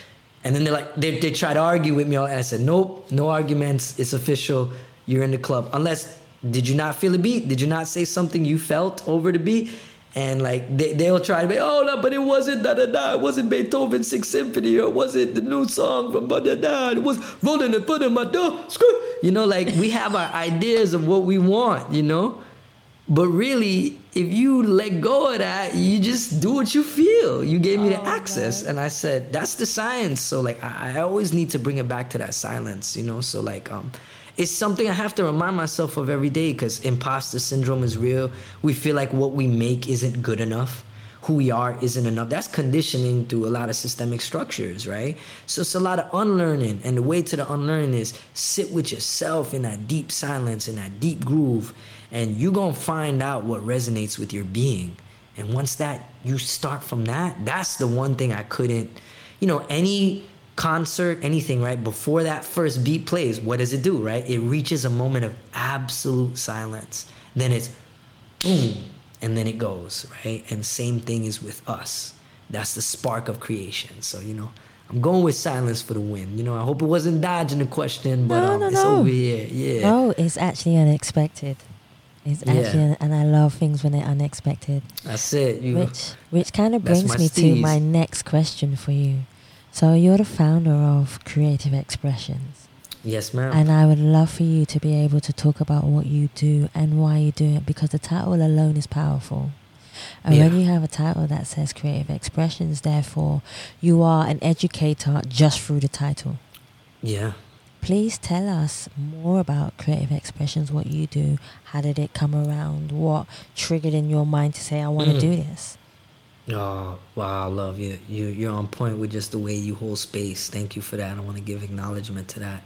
and then they're like, they, they try to argue with me. And I said, nope, no arguments. It's official. You're in the club. Unless, did you not feel a beat? Did you not say something you felt over the beat? And like they, they'll try to be oh no but it wasn't da da da it wasn't beethoven's sixth symphony or was it the new song from da da da it was rolling and putting my door screw you know like we have our ideas of what we want you know? But really if you let go of that you just do what you feel. You gave me the Oh, access. right. and i said that's the science. So like I, I always need to bring it back to that silence you know? So like um it's something I have to remind myself of every day because imposter syndrome is real. We feel like what we make isn't good enough. Who we are isn't enough. That's conditioning through a lot of systemic structures, right? So it's a lot of unlearning. And the way to the unlearning is sit with yourself in that deep silence, in that deep groove, and you're going to find out what resonates with your being. And once that, you start from that, that's the one thing I couldn't, you know, any concert, anything, right? Before that first beat plays, what does it do, right? It reaches a moment of absolute silence. Then it's boom, and then it goes, right? And same thing is with us. That's the spark of creation. So, you know, I'm going with silence for the win. You know, I hope it wasn't dodging the question, but No, um, no, it's no. over here. Yeah. No, it's actually unexpected. It's Yeah. actually, and I love things when they're unexpected. That's it. You Which, which kind of brings me to my next question for you. So you're the founder of Creative Expressions, Yes, ma'am. and I would love for you to be able to talk about what you do and why you do it, because the title alone is powerful. And when you have a title that says Creative Expressions, therefore, you are an educator just through the title. yeah. Please tell us more about Creative Expressions, what you do, how did it come around, what triggered in your mind to say, I want to Mm. do this. Oh wow, I love you. You you're on point with just the way you hold space. Thank you for that. I want to give acknowledgement to that.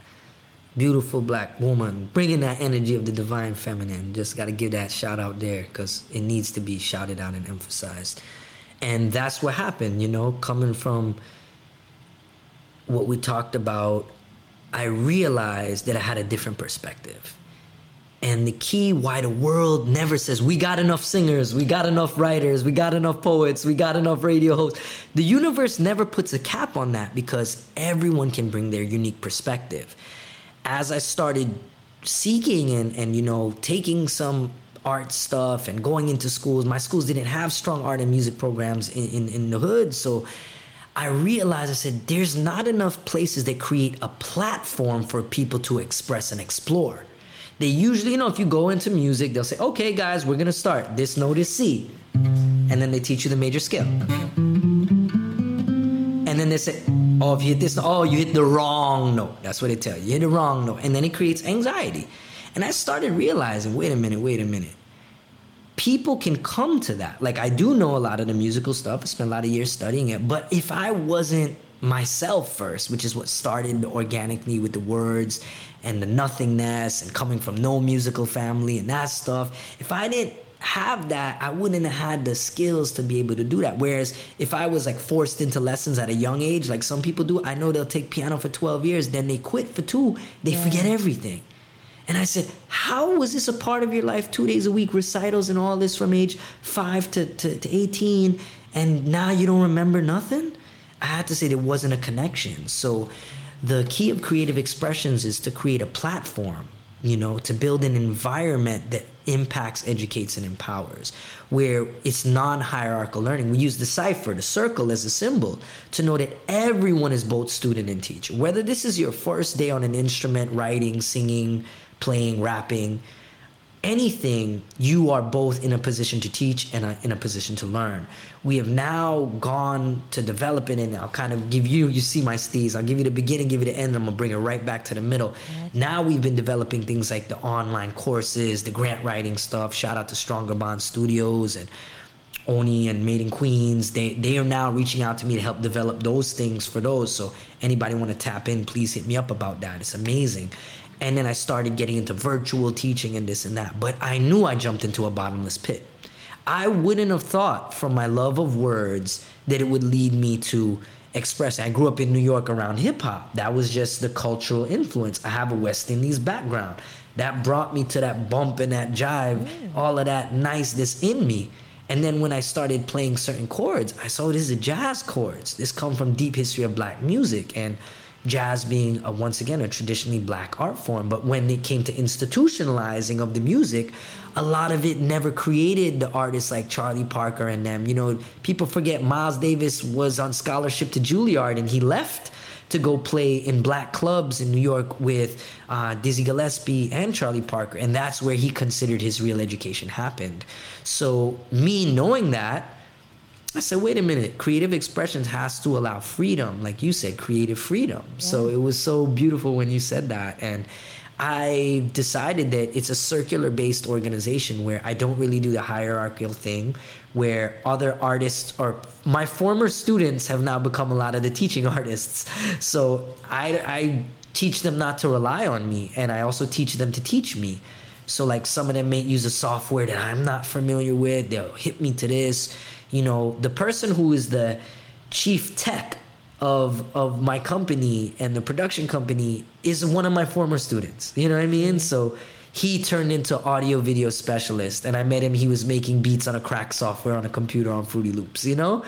Beautiful black woman, bringing that energy of the divine feminine. Just got to give that shout out there because it needs to be shouted out and emphasized. And that's what happened, you know, coming from what we talked about. I realized that I had a different perspective. And the key why the world never says, we got enough singers, we got enough writers, we got enough poets, we got enough radio hosts. The universe never puts a cap on that because everyone can bring their unique perspective. As I started seeking and, and you know, taking some art stuff and going into schools, my schools didn't have strong art and music programs in, in, in the hood. So I realized I said, there's not enough places that create a platform for people to express and explore. They usually, you know, if you go into music, they'll say, okay, guys, we're gonna start. This note is C. And then they teach you the major scale. And then they say, oh, if you hit this, oh, you hit the wrong note. That's what they tell you. You hit the wrong note. And then it creates anxiety. And I started realizing, wait a minute, wait a minute. People can come to that. Like I do know a lot of the musical stuff. I spent a lot of years studying it. But if I wasn't myself first, which is what started organically with the words and the nothingness and coming from no musical family and that stuff, if I didn't have that, I wouldn't have had the skills to be able to do that. Whereas if I was like forced into lessons at a young age, like some people do, I know they'll take piano for 12 years, then they quit for two, they forget everything. And I said, How was this a part of your life? Two days a week, recitals and all this from age five to, to, to 18, and now you don't remember nothing? I had to say there wasn't a connection. So the key of creative expressions is to create a platform, you know, to build an environment that impacts, educates, and empowers, where it's non hierarchical learning. We use the cipher, the circle, as a symbol to know that everyone is both student and teacher. Whether this is your first day on an instrument, writing, singing, playing, rapping, anything, you are both in a position to teach and in a position to learn. We have now gone to develop it, and I'll kind of give you, you see my steez, I'll give you the beginning, give you the end, and I'm gonna bring it right back to the middle. Now we've been developing things like the online courses, the grant writing stuff. Shout out to Stronger Bond Studios and Oni and Made in Queens. They they are now reaching out to me to help develop those things for those. So anybody want to tap in, please hit me up about that. It's amazing. And then I started getting into virtual teaching and this and that. But I knew I jumped into a bottomless pit. I wouldn't have thought from my love of words that it would lead me to express. I grew up in New York around hip hop. That was just the cultural influence. I have a West Indies background. That brought me to that bump and that jive, all of that niceness in me. And then when I started playing certain chords, I saw this is a jazz chords. This come from deep history of black music and jazz being a, once again a traditionally black art form. But when it came to institutionalizing of the music, a lot of it never created the artists like Charlie Parker and them. You know, people forget Miles Davis was on scholarship to Juilliard and he left to go play in black clubs in New York with uh, Dizzy Gillespie and Charlie Parker. And that's where he considered his real education happened. So, me knowing that, I said, wait a minute, creative expressions has to allow freedom, like you said, creative freedom. Yeah. So it was so beautiful when you said that. And I decided that it's a circular based organization where I don't really do the hierarchical thing, where other artists or my former students have now become a lot of the teaching artists. So I, I teach them not to rely on me, and I also teach them to teach me. So, like, some of them may use a software that I'm not familiar with, they'll hit me to this you know, the person who is the chief tech of of my company and the production company is one of my former students. You know what I mean? Mm-hmm. So he turned into audio video specialist and I met him he was making beats on a crack software on a computer on Fruity Loops, you know?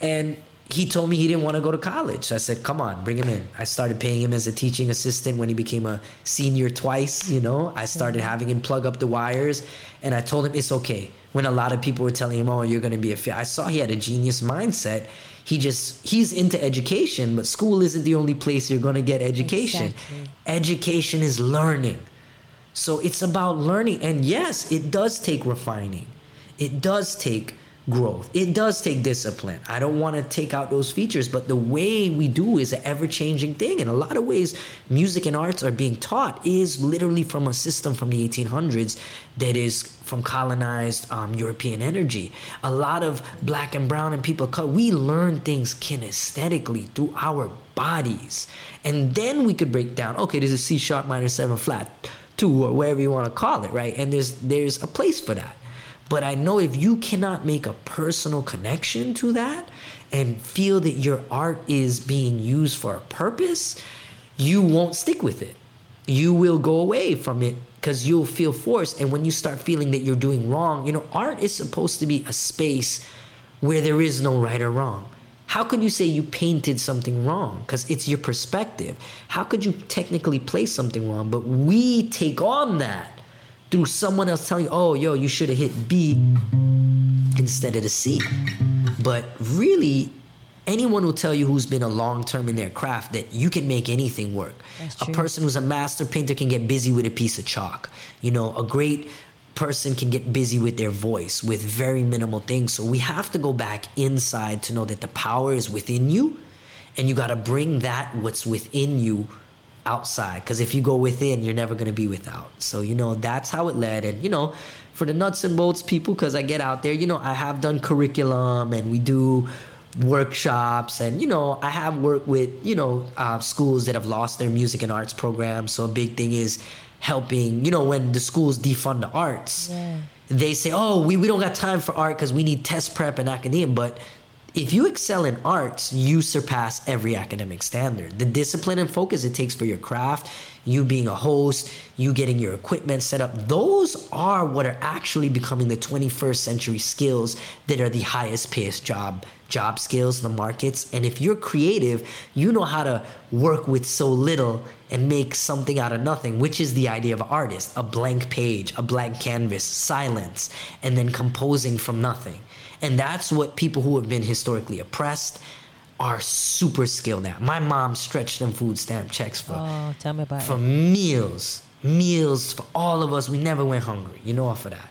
And he told me he didn't want to go to college. I said, "Come on, bring him in." I started paying him as a teaching assistant when he became a senior twice, you know. I started mm-hmm. having him plug up the wires and I told him it's okay when a lot of people were telling him, "Oh, you're going to be a fit." I saw he had a genius mindset. He just he's into education, but school isn't the only place you're going to get education. Exactly. Education is learning. So it's about learning and yes, it does take refining. It does take growth. It does take discipline. I don't want to take out those features, but the way we do is an ever changing thing. In a lot of ways, music and arts are being taught is literally from a system from the 1800s that is from colonized um, European energy. A lot of black and brown and people we learn things kinesthetically through our bodies. And then we could break down, okay, this is C sharp minor seven flat two or whatever you want to call it, right? And there's there's a place for that. But I know if you cannot make a personal connection to that and feel that your art is being used for a purpose, you won't stick with it. You will go away from it because you'll feel forced. And when you start feeling that you're doing wrong, you know, art is supposed to be a space where there is no right or wrong. How could you say you painted something wrong? Because it's your perspective. How could you technically play something wrong? But we take on that through someone else telling you, oh, yo, you should have hit B instead of the C. But really, anyone will tell you who's been a long term in their craft that you can make anything work. A person who's a master painter can get busy with a piece of chalk. You know, a great person can get busy with their voice with very minimal things. So we have to go back inside to know that the power is within you and you got to bring that what's within you outside because if you go within you're never going to be without. So you know that's how it led. And you know for the nuts and bolts people because i get out there you know i have done curriculum and we do workshops. And you know i have worked with you know uh, schools that have lost their music and arts programs so a big thing is helping you know when the schools defund the arts. Yeah. they say oh we, we don't got time for art because we need test prep and academia. But if you excel in arts, you surpass every academic standard. The discipline and focus it takes for your craft, you being a host, you getting your equipment set up, those are what are actually becoming the 21st century skills that are the highest paid job job skills in the markets. And if you're creative, you know how to work with so little and make something out of nothing, which is the idea of an artist, a blank page, a blank canvas, silence, and then composing from nothing. And that's what people who have been historically oppressed are super skilled at. My mom stretched them food stamp checks for oh, tell me about for it. meals, meals for all of us. We never went hungry, you know, for that.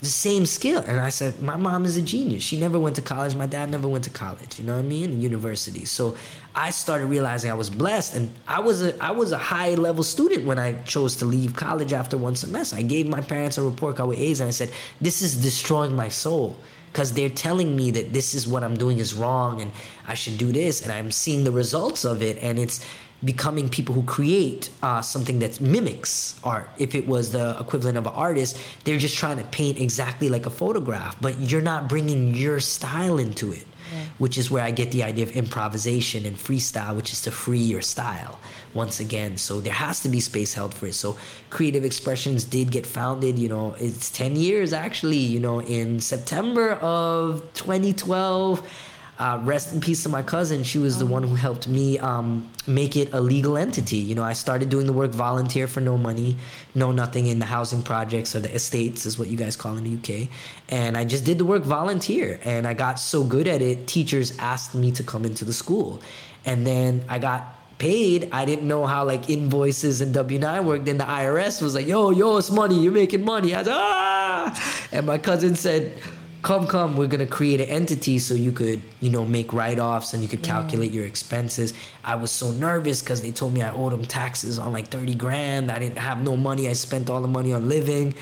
The same skill. And I said, my mom is a genius. She never went to college. My dad never went to college. You know what I mean? University. So I started realizing I was blessed, and I was a I was a high level student when I chose to leave college after one semester. I gave my parents a report card with A's, and I said, "This is destroying my soul." Because they're telling me that this is what I'm doing is wrong and I should do this, and I'm seeing the results of it, and it's becoming people who create uh, something that mimics art. If it was the equivalent of an artist, they're just trying to paint exactly like a photograph, but you're not bringing your style into it. Mm. which is where I get the idea of improvisation and freestyle, which is to free your style once again. So there has to be space held for it. So Creative Expressions did get founded, you know, it's 10 years actually, you know, in September of 2012 uh, rest in peace to my cousin. She was the one who helped me um, make it a legal entity. You know, I started doing the work volunteer for no money, no nothing in the housing projects or the estates, is what you guys call in the UK. And I just did the work volunteer. And I got so good at it, teachers asked me to come into the school. And then I got paid. I didn't know how like invoices and W nine worked. Then the IRS was like, "Yo, yo, it's money. You're making money." I was like, ah, and my cousin said, come come we're going to create an entity so you could you know make write-offs and you could calculate mm. your expenses. I was so nervous because they told me i owed them taxes on like 30 grand. I didn't have no money. I spent all the money on living.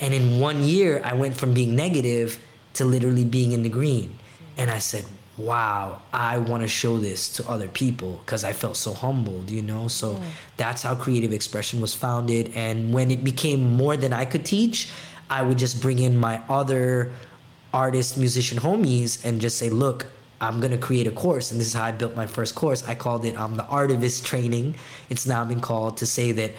And in one year i went from being negative to literally being in the green. And i said wow i want to show this to other people because i felt so humbled you know? So that's how creative expression was founded. And when it became more than i could teach i would just bring in my other artist musician homies and just say look i'm to create a course and this is how i built my first course. I called it um, the artivist training. It's now been called to say that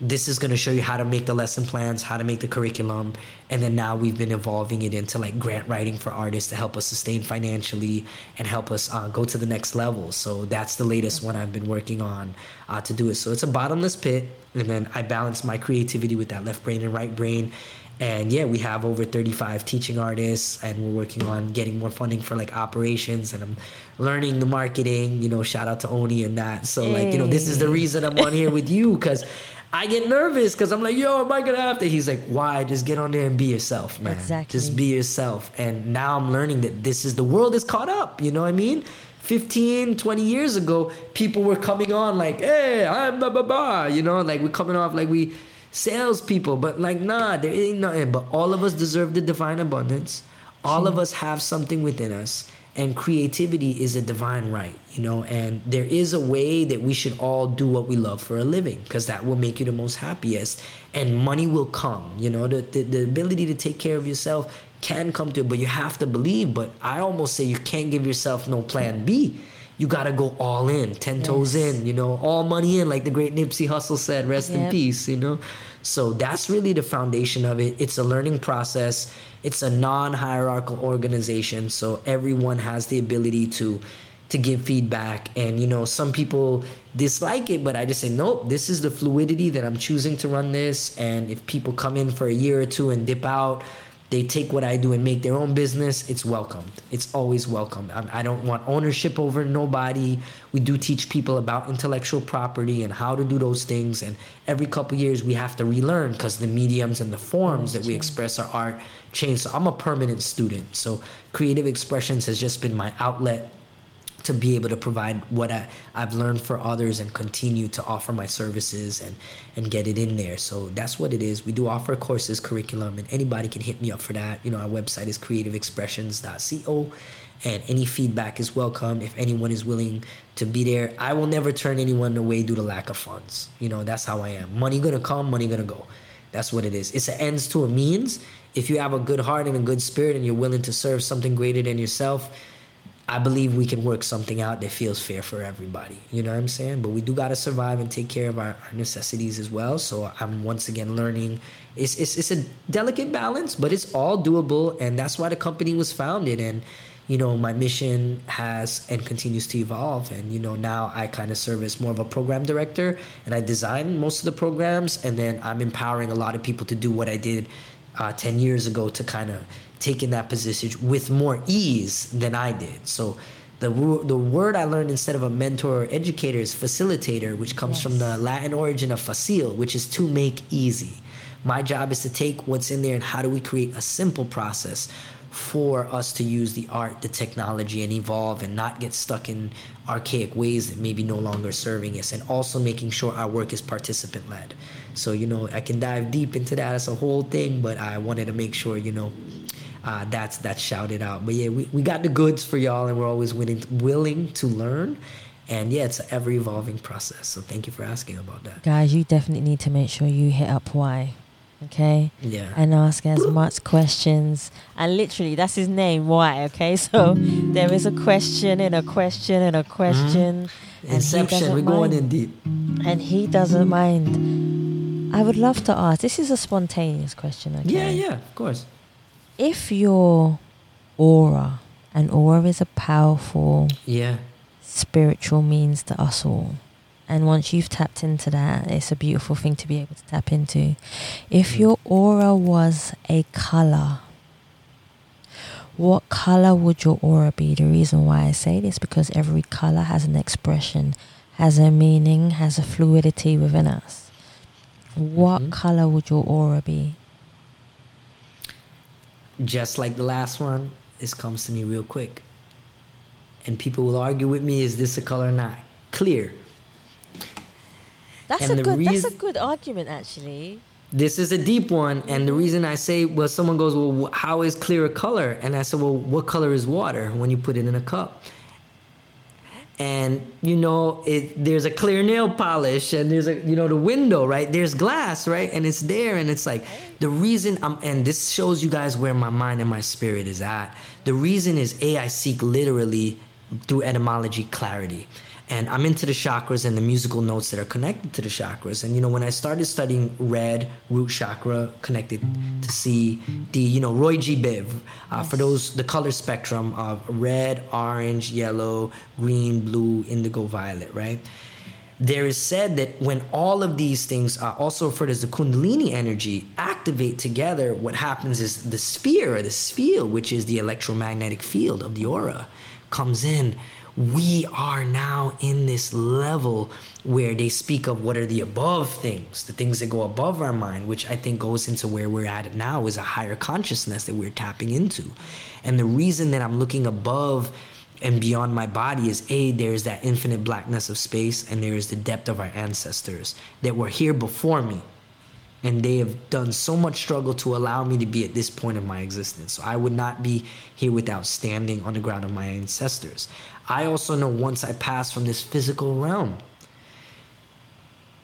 this is to show you how to make the lesson plans how to make the curriculum and then now we've been evolving it into like grant writing for artists to help us sustain financially and help us uh, go to the next level. So that's the latest one i've been working on uh, to do it. So it's a bottomless pit and then i balance my creativity with that left brain and right brain and yeah we have over 35 teaching artists and we're working on getting more funding for like operations and i'm learning the marketing you know shout out to oni and that. So like you know this is the reason i'm on here with you because i get nervous because i'm like yo am i gonna have to? He's like why? Just get on there and be yourself man. Exactly. just be yourself. And now i'm learning that this is the world is caught up you know what i mean? 15 20 years ago people were coming on like hey i'm blah blah blah you know? Like we're coming off like we salespeople, but like, nah, there ain't nothing. But all of us deserve the divine abundance. All of us have something within us. And creativity is a divine right, you know, and there is a way that we should all do what we love for a living because that will make you the most happiest. And money will come, you know, the, the, the ability to take care of yourself can come to it, but you have to believe. But I almost say you can't give yourself no plan B you gotta go all in, ten toes Yes. in, you know, all money in, like the great Nipsey Hussle said, rest in peace, you know. So that's really the foundation of it. It's a learning process. It's a non-hierarchical organization, so everyone has the ability to to give feedback. And you know, some people dislike it, but I just say, nope, this is the fluidity that I'm choosing to run this. And if people come in for a year or two and dip out, they take what I do and make their own business, it's welcomed. It's always welcome. I, don't want ownership over nobody. We do teach people about intellectual property and how to do those things. And every couple years, we have to relearn because the mediums and the forms that we express our art change. So I'm a permanent student. So creative expressions has just been my outlet to be able to provide what I, I've learned for others and continue to offer my services and, and get it in there. So that's what it is. We do offer courses, curriculum, and anybody can hit me up for that. You know, our website is creativeexpressions.co and any feedback is welcome if anyone is willing to be there. I will never turn anyone away due to lack of funds. You know, that's how I am. Money gonna come, money gonna go. That's what it is. It's an ends to a means. If you have a good heart and a good spirit and you're willing to serve something greater than yourself, I believe we can work something out that feels fair for everybody. You know what I'm saying? But we do got to survive and take care of our, our necessities as well. So I'm once again learning. It's, it's, it's a delicate balance, but it's all doable. And that's why the company was founded. And, you know, my mission has and continues to evolve. And, you know, now I kind of serve as more of a program director and I design most of the programs. And then I'm empowering a lot of people to do what I did uh, 10 years ago to kind of take in that position with more ease than I did. So the, the word I learned instead of a mentor or educator is facilitator, which comes from the Latin origin of facile, which is to make easy. My job is to take what's in there and how do we create a simple process for us to use the art, the technology, and evolve and not get stuck in archaic ways that maybe no longer serving us, and also making sure our work is participant led. So, you know, I can dive deep into that as a whole thing, but I wanted to make sure, you know, uh, that's that's shouted out. But yeah, we, we got the goods for y'all, and we're always willing willing to learn. And yeah, it's an ever evolving process. So thank you for asking about that. Guys, you definitely need to make sure you hit up Y. Okay. Yeah. And ask as much questions. And literally, that's his name. Why? Okay. So there is a question and a question and a question. And he Inception. We're going in deep. And he doesn't mind. I would love to ask. This is a spontaneous question. Okay. Yeah, yeah, of course. If your aura, and aura is a powerful Yeah. spiritual means to us all. And once you've tapped into that, it's a beautiful thing to be able to tap into. If Mm. your aura was a color, what color would your aura be? The reason why I say this because every color has an expression, has a meaning, has a fluidity within us. What Mhm. color would your aura be? Just like the last one, this comes to me real quick. And people will argue with me, is this a color or not? Clear. That's And a good. That's a good argument, actually. This is a deep one. And the reason I say, well, someone goes, well, how is clear a color? And I said, well, what color is water when you put it in a cup? And you know, it there's a clear nail polish, and there's a you know the window, right? There's glass, right? And it's there, and it's like the reason I'm, and this shows you guys where my mind and my spirit is at. The reason is a I seek literally through etymology clarity. And I'm into the chakras and the musical notes that are connected to the chakras. And you know, when I started studying red root chakra connected to C, D, you know, Roy G. Biv, uh, for those the color spectrum of red, orange, yellow, green, blue, indigo, violet, right? There is said that when all of these things are also referred as the Kundalini energy activate together, what happens is the sphere or the sphere, which is the electromagnetic field of the aura, comes in. We are now in this level where they speak of what are the above things, the things that go above our mind, which I think goes into where we're at now is a higher consciousness that we're tapping into. And the reason that I'm looking above and beyond my body is a there's that infinite blackness of space and there is the depth of our ancestors that were here before me and they have done so much struggle to allow me to be at this point of my existence. So i would not be here without standing on the ground of my ancestors. I also know once i pass from this physical realm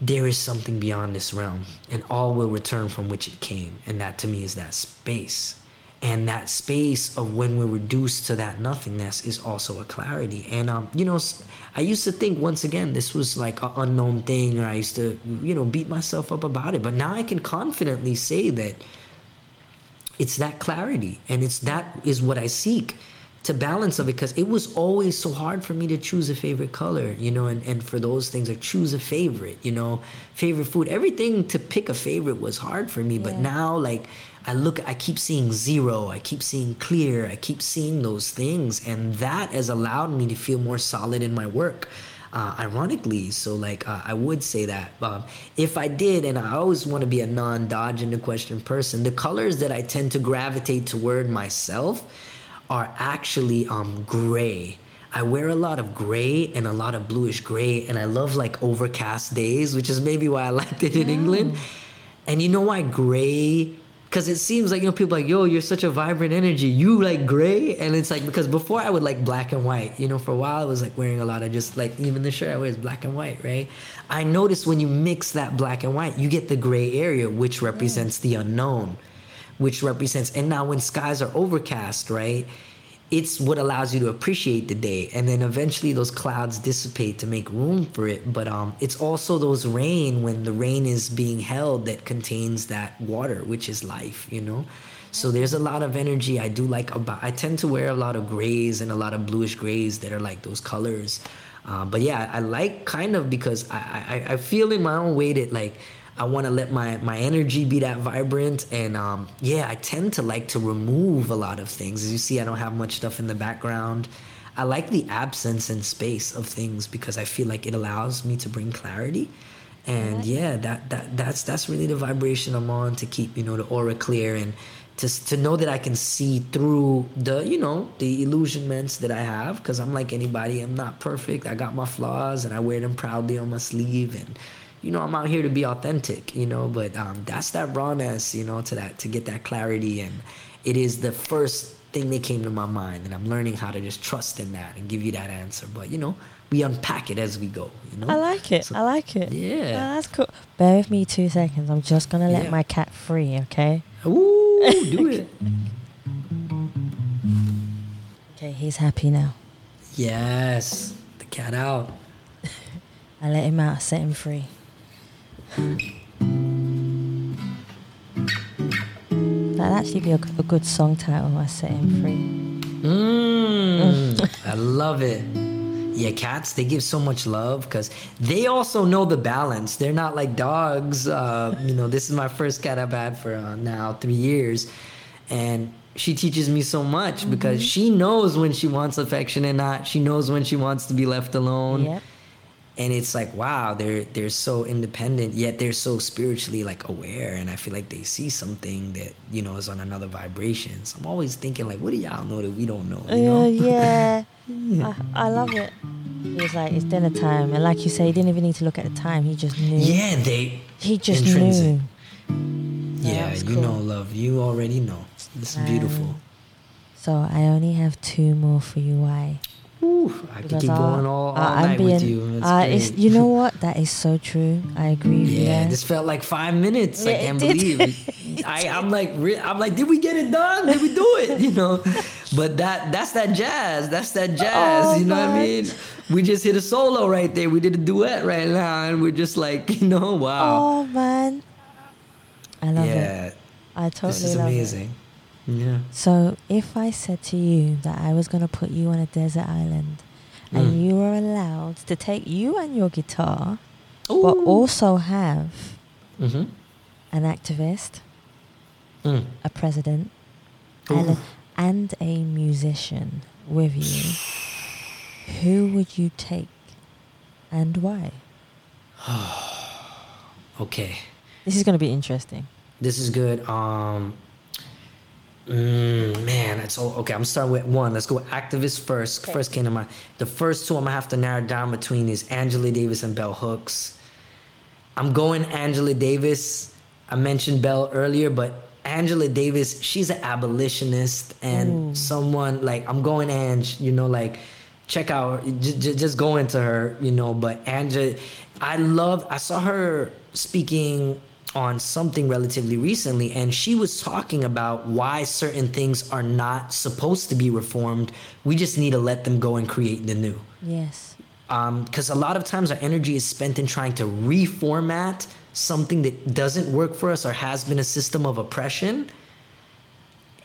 there is something beyond this realm and all will return from which it came and that to me is that space and that space of when we're reduced to that nothingness is also a clarity. And um you know i used to think once again this was like an unknown thing or i used to you know beat myself up about it. But now i can confidently say that it's that clarity and it's that is what i seek to balance of it because it was always so hard for me to choose a favorite color you know and, and for those things like choose a favorite you know. Favorite food everything to pick a favorite was hard for me but now like i look i keep seeing zero i keep seeing clear i keep seeing those things and that has allowed me to feel more solid in my work uh, ironically. So like uh, i would say that um, if i did and i always want to be a non-dodging the question person the colors that i tend to gravitate toward myself are actually um, gray. I wear a lot of gray and a lot of bluish gray and i love like overcast days which is maybe why i liked it in england. And you know why gray because it seems like you know people like yo you're such a vibrant energy. You like gray? And it's like because before i would like black and white you know for a while i was like wearing a lot of just like even the shirt i wear is black and white right? I noticed when you mix that black and white you get the gray area which represents the unknown which represents and now when skies are overcast right it's what allows you to appreciate the day. And then eventually those clouds dissipate to make room for it. But um it's also those rain when the rain is being held that contains that water which is life you know? So there's a lot of energy i do like about i tend to wear a lot of grays and a lot of bluish grays that are like those colors. Uh, but yeah i like kind of because I, I i feel in my own way that like I want to let my my energy be that vibrant, and um, yeah, I tend to like to remove a lot of things. As you see, I don't have much stuff in the background. I like the absence and space of things because I feel like it allows me to bring clarity. And yeah, that that that's that's really the vibration I'm on to keep you know the aura clear and to to know that I can see through the you know the illusionments that I have because I'm like anybody. I'm not perfect. I got my flaws and I wear them proudly on my sleeve and you know, I'm out here to be authentic, you know, but um, that's that rawness, you know, to that to get that clarity, and it is the first thing that came to my mind, and I'm learning how to just trust in that and give you that answer. But you know, we unpack it as we go. You know. I like it. So- I like it. Yeah. Oh, that's cool. Bear with me two seconds. I'm just gonna let Yeah. my cat free, okay? Ooh, do it. Okay, he's happy now. Yes, the cat out. I let him out, set him free. That'd actually be a, a good song title. I set him free. Mm, I love it. Yeah, cats, they give so much love because they also know the balance. They're not like dogs. Uh, you know, this is my first cat I've had for uh, now three years. And she teaches me so much because she knows when she wants affection and not. She knows when she wants to be left alone. Yep. And it's like, wow, they're they're so independent, yet they're so spiritually like aware. And I feel like they see something that, you know, is on another vibration. So I'm always thinking like, what do y'all know that we don't know? You know? Uh, yeah. I, I love it. He was like, it's dinner time. And like you say, he didn't even need to look at the time. He just knew. Yeah, they. He just intrinsic. knew. Yeah, you cool. know, love. You already know. It's beautiful. Um, So I only have two more for you. Why? Ooh, I could keep I- going all, all I- night with you. Uh, it's, you know what? That is so true. I agree with you. yeah, this felt like five minutes. I Yeah, it can't believe it. I, I'm like, I'm like, did we get it done? Did we do it? You know, but that that's that jazz. That's that jazz. Oh, you know what I mean? We just hit a solo right there. We did a duet right now, and we're just like, you know, wow. Oh man, I love it. I totally this is amazing. Yeah. So if I said to you that I was gonna put you on a desert island, Mm. and you were allowed to take you and your guitar, but also have Mm-hmm. an activist, Mm. a president, and a, and a musician with you, who would you take, and why? Okay. This is gonna be interesting. This is good. Um, mm, man, it's all okay. I'm starting with one. Let's go activist first. Okay. First came to mind. The first two I'm gonna have to narrow down between is Angela Davis and Bell Hooks. I'm going Angela Davis. I mentioned Bell earlier, but Angela Davis, she's an abolitionist and someone like I'm going Ange. You know, like check out, j- j- just go into her. You know, but Angela, I love. I saw her speaking on something relatively recently and she was talking about why certain things are not supposed to be reformed we just need to let them go and create the new Yes. Um, because a lot of times our energy is spent in trying to reformat something that doesn't work for us or has been a system of oppression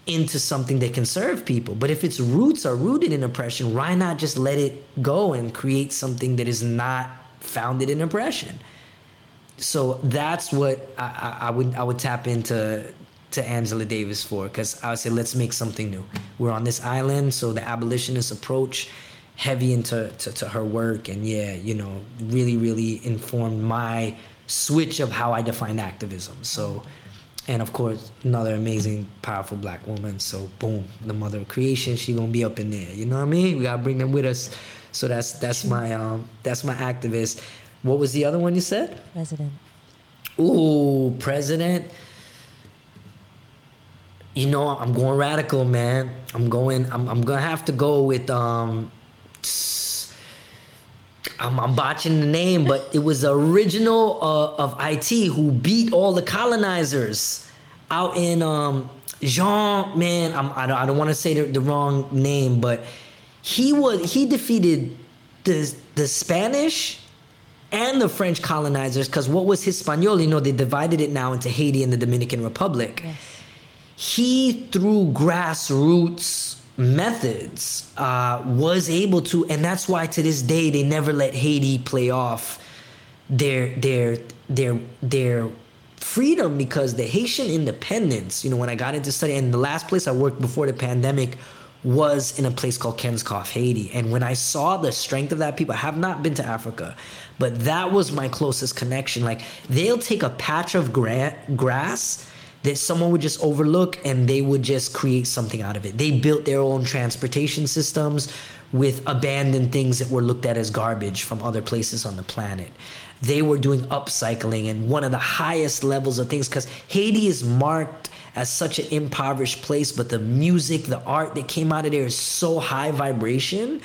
into something that can serve people. But if its roots are rooted in oppression, why not just let it go and create something that is not founded in oppression? So that's what I, I, I would I would tap into to Angela Davis for because I would say let's make something new. We're on this island, so the abolitionist approach heavy into to, to her work and yeah, you know, really really informed my switch of how I define activism. So and of course another amazing powerful black woman. So boom the mother of creation she gonna be up in there. You know what i mean? We gotta bring them with us. So that's that's my um that's my activist what was the other one you said President. Ooh, president. You know, I'm going radical, man. I'm going. I'm. I'm gonna have to go with. Um, I'm, I'm botching the name, but it was the original uh, of Haiti who beat all the colonizers out in um, Jean. Man, I'm, I don't. I don't want to say the, the wrong name, but he was. He defeated the the Spanish and the French colonizers because what was Hispaniola? You know, they divided it now into Haiti and the Dominican Republic. Yes. He, through grassroots methods, uh, was able to, and that's why to this day they never let Haiti play off their their their their freedom because the Haitian independence. You know, when I got into study, and the last place I worked before the pandemic was in a place called Kenscoff, Haiti. And when I saw the strength of that people, I have not been to Africa, but that was my closest connection. Like they'll take a patch of gra- grass that someone would just overlook and they would just create something out of it. They built their own transportation systems with abandoned things that were looked at as garbage from other places on the planet. They were doing upcycling and one of the highest levels of things because Haiti is marked as such an impoverished place, but the music, the art that came out of there is so high vibration.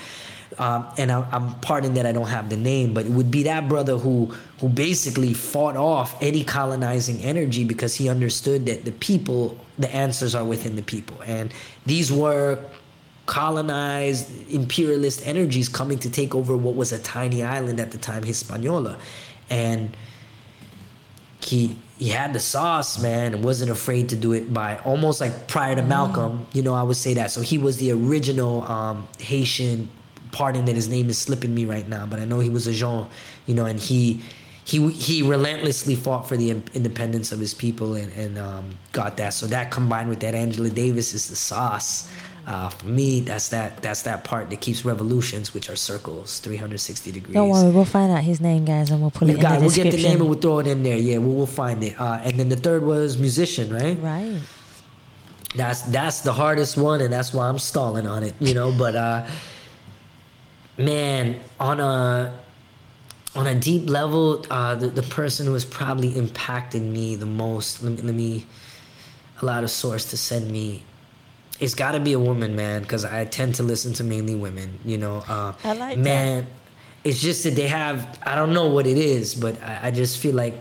Um, and I, I'm pardon that I don't have the name, but it would be that brother who who basically fought off any colonizing energy because he understood that the people, the answers are within the people, and these were colonized imperialist energies coming to take over what was a tiny island at the time, Hispaniola, and he he had the sauce, man, and wasn't afraid to do it by almost like prior to Malcolm. You know, I would say that. So he was the original um, Haitian. Pardon that his name is slipping me right now, but I know he was a Jean. You know, and he he he relentlessly fought for the independence of his people and and um, got that. So that combined with that Angela Davis is the sauce. Uh, for me, that's that that's that part that keeps revolutions, which are circles, 360 degrees. Don't worry, we'll find out his name, guys, and we'll put We it in got the it. We'll description. get the name and we'll throw it in there. Yeah, we'll, we'll find it. Uh, and then the third was musician, right? Right. That's that's the hardest one, and that's why I'm stalling on it. You know, but uh, man, on a on a deep level, uh, the the person who has probably impacted me the most. Let me, let me allow the source to send me. It's got to be a woman, man, because I tend to listen to mainly women. You know, uh, I like that. man. It's just that they have. I don't know what it is, but I, I just feel like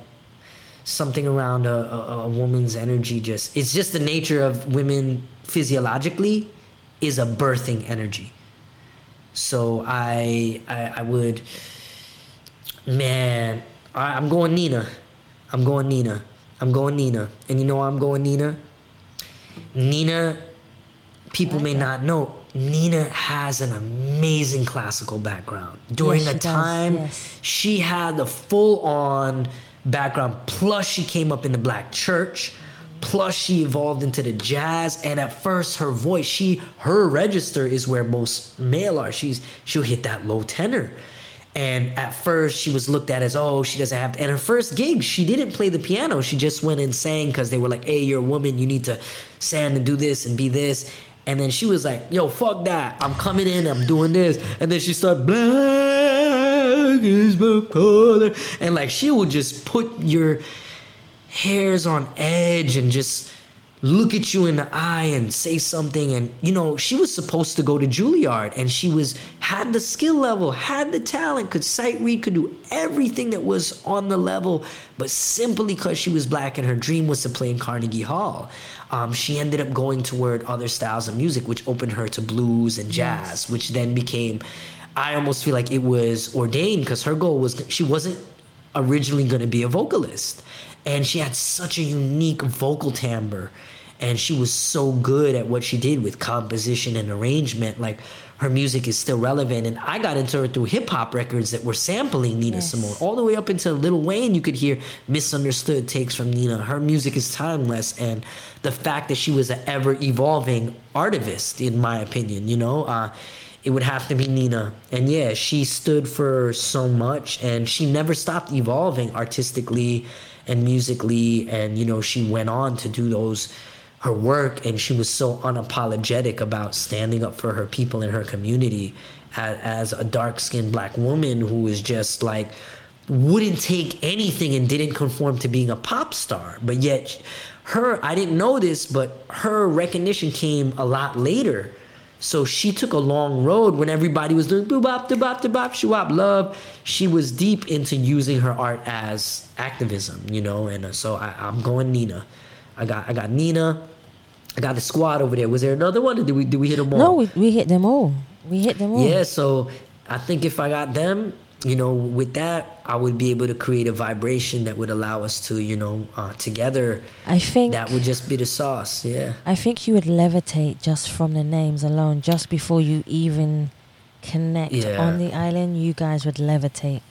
something around a, a, a woman's energy just it's just the nature of women physiologically is a birthing energy so i i, I would man I, i'm going nina i'm going nina i'm going nina and you know why i'm going nina nina people may not know nina has an amazing classical background during Yes, a time yes. she had the full on background. Plus, she came up in the black church. Plus, she evolved into the jazz. And at first, her voice, she her register is where most male are. She's she'll hit that low tenor. And at first, she was looked at as, oh, she doesn't have. And her first gig, she didn't play the piano. She just went and sang because they were like, hey, you're a woman. You need to sing and do this and be this. And then she was like, yo, fuck that. I'm coming in. I'm doing this. And then she started, black is my color. And like, she would just put your hairs on edge and just look at you in the eye and say something. And you know she was supposed to go to Juilliard and she was had the skill level had the talent could sight read could do everything that was on the level. But simply because she was black and her dream was to play in Carnegie Hall um, she ended up going toward other styles of music which opened her to blues and jazz which then became I almost feel like it was ordained because her goal was she wasn't originally going to be a vocalist and she had such a unique vocal timbre. And she was so good at what she did with composition and arrangement. Like her music is still relevant. And i got into her through hip-hop records that were sampling nina Yes. simone. All the way up into lil wayne you could hear misunderstood takes from nina. Her music is timeless. And the fact that she was an ever evolving artist in my opinion you know uh, it would have to be Nina. And yeah, she stood for so much. And she never stopped evolving artistically and musically. And, you know, she went on to do those, her work, and she was so unapologetic about standing up for her people in her community as, as a dark skinned black woman who was just like, wouldn't take anything and didn't conform to being a pop star. But yet, her, I didn't know this, but her recognition came a lot later. So she took a long road when everybody was doing boop bop, da bop, da bop, shoo love. She was deep into using her art as activism, you know. And uh, so I, I'm going Nina. I got I got Nina. I got the squad over there. Was there another one? Or did we did we hit them all? No, we, we hit them all. We hit them all. Yeah, so I think if I got them, you know, with that, I would be able to create a vibration that would allow us to, you know, uh, together. I think That would just be the sauce. Yeah. I think you would levitate just from the names alone, just before you even connect Yeah. on the island. You guys would levitate.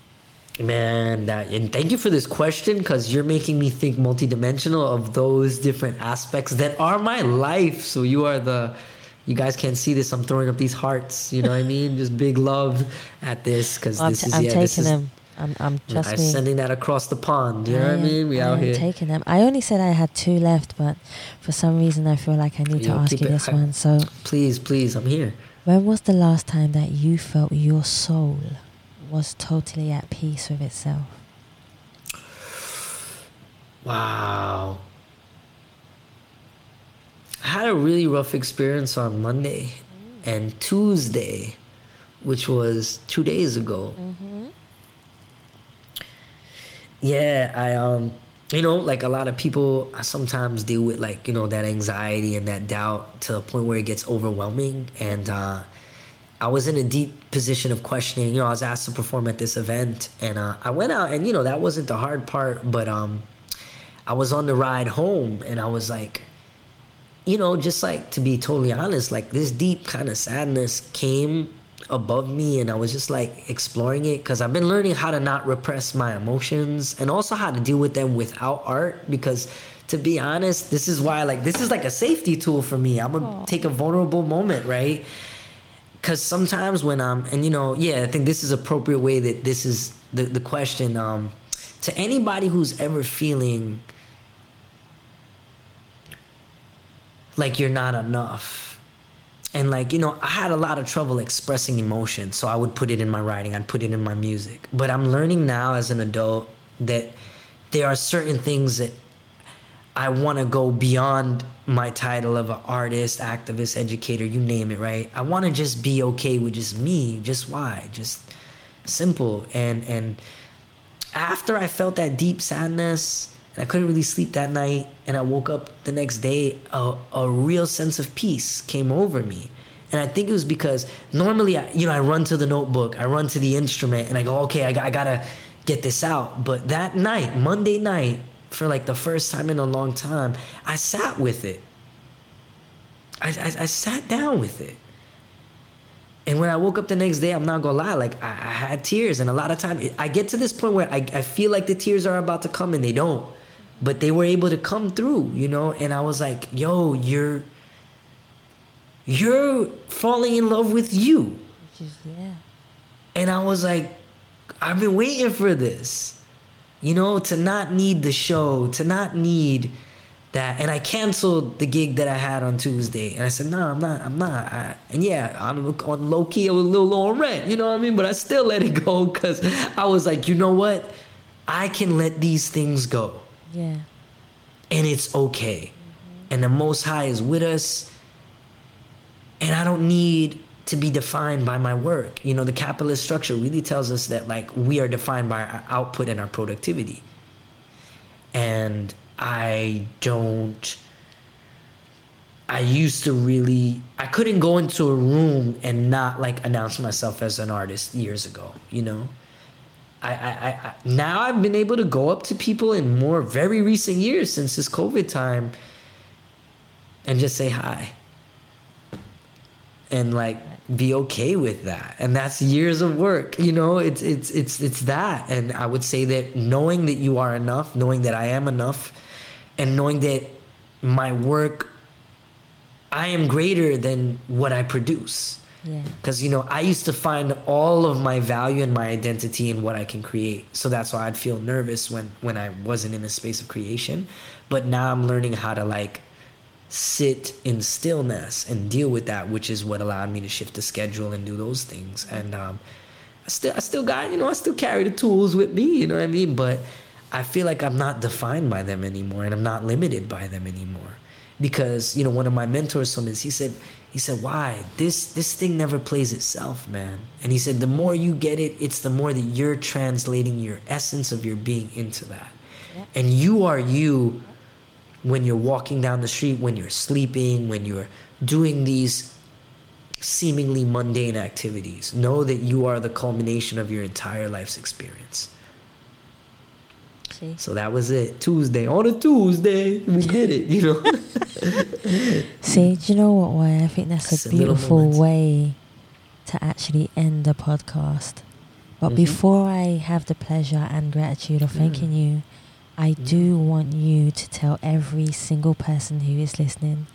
Man, that and thank you for this question because you're making me think multidimensional of those different aspects that are my life. So you are the, you guys can't see this. I'm throwing up these hearts. You know what I mean? Just big love at this because this t- is I'm yeah. this taking is, them. I'm, I'm trust I'm sending that across the pond. You know what I mean? We out am here. taking them. I only said I had two left, but for some reason I feel like I need to ask you it this one. So, Please, please, I'm here. when was the last time that you felt your soul was totally at peace with itself? Wow. I had a really rough experience on Monday, and Tuesday which was two days ago. Yeah, I um, you know, like a lot of people, I sometimes deal with like you know that anxiety and that doubt to the point where it gets overwhelming. And uh, I was in a deep position of questioning. You know, I was asked to perform at this event, and uh, I went out, and you know that wasn't the hard part, but um, I was on the ride home, and I was like, you know, just like to be totally honest, like this deep kind of sadness came above me and I was just like exploring it because I've been learning how to not repress my emotions and also how to deal with them without art because to be honest, this is why like this is like a safety tool for me. I'm gonna take a vulnerable moment, right? Cause sometimes when I'm and you know, yeah, I think this is appropriate way that this is the, the question. Um to anybody who's ever feeling like you're not enough. And like you know i had a lot of trouble expressing emotion so i would put it in my writing i'd put it in my music. But i'm learning now as an adult that there are certain things that i want to go beyond my title of an artist activist educator you name it right? I want to just be okay with just me just why just simple. And and after i felt that deep sadness and I couldn't really sleep that night. And I woke up the next day, a, a real sense of peace came over me. And I think it was because normally, I, you know, I run to the notebook, I run to the instrument, and I go, okay, I, I gotta get this out. But that night, Monday night, for like the first time in a long time, I sat with it. I, I, I sat down with it. And when I woke up the next day, I'm not gonna lie, like I, I had tears, and a lot of times I get to this point where I, I feel like the tears are about to come and they don't but they were able to come through, you know, and I was like, yo, you're you're falling in love with you. Is, yeah. And I was like, I've been waiting for this. You know, to not need the show, to not need that. And I canceled the gig that I had on Tuesday. And I said, no, I'm not, I'm not. I, and yeah, I'm on low key, I was a little low on rent, you know what I mean? But I still let it go because I was like, you know what? I can let these things go Yeah. and it's okay. And the Most High is with us. And I don't need to be defined by my work. You know, the capitalist structure really tells us that, like, we are defined by our output and our productivity. And I don't. I used to really. I couldn't go into a room and not, like, announce myself as an artist years ago, you know? I, I, I, now I've been able to go up to people in more very recent years since this COVID time and just say hi. And like be okay with that. And that's years of work you know? It's it's it's it's that. And i would say that knowing that you are enough knowing that i am enough and knowing that my work i am greater than what i produce Yeah. because you know i used to find all of my value and my identity in what i can create. So that's why i'd feel nervous when when i wasn't in a space of creation. But now i'm learning how to like sit in stillness and deal with that which is what allowed me to shift the schedule and do those things. And um i still i still got you know i still carry the tools with me you know what i mean? But i feel like i'm not defined by them anymore and i'm not limited by them anymore. Because you know one of my mentors told me he said he said why? This this thing never plays itself man. And he said the more you get it it's the more that you're translating your essence of your being into that. And you are you when you're walking down the street when you're sleeping when you're doing these seemingly mundane activities. Know that you are the culmination of your entire life's experience See. so that was it tuesday on a tuesday we did it you know See, do you know what way? I think that's It's a beautiful way to actually end the podcast. But Mhm. before I have the pleasure and gratitude of thanking you, I do want you to tell every single person who is listening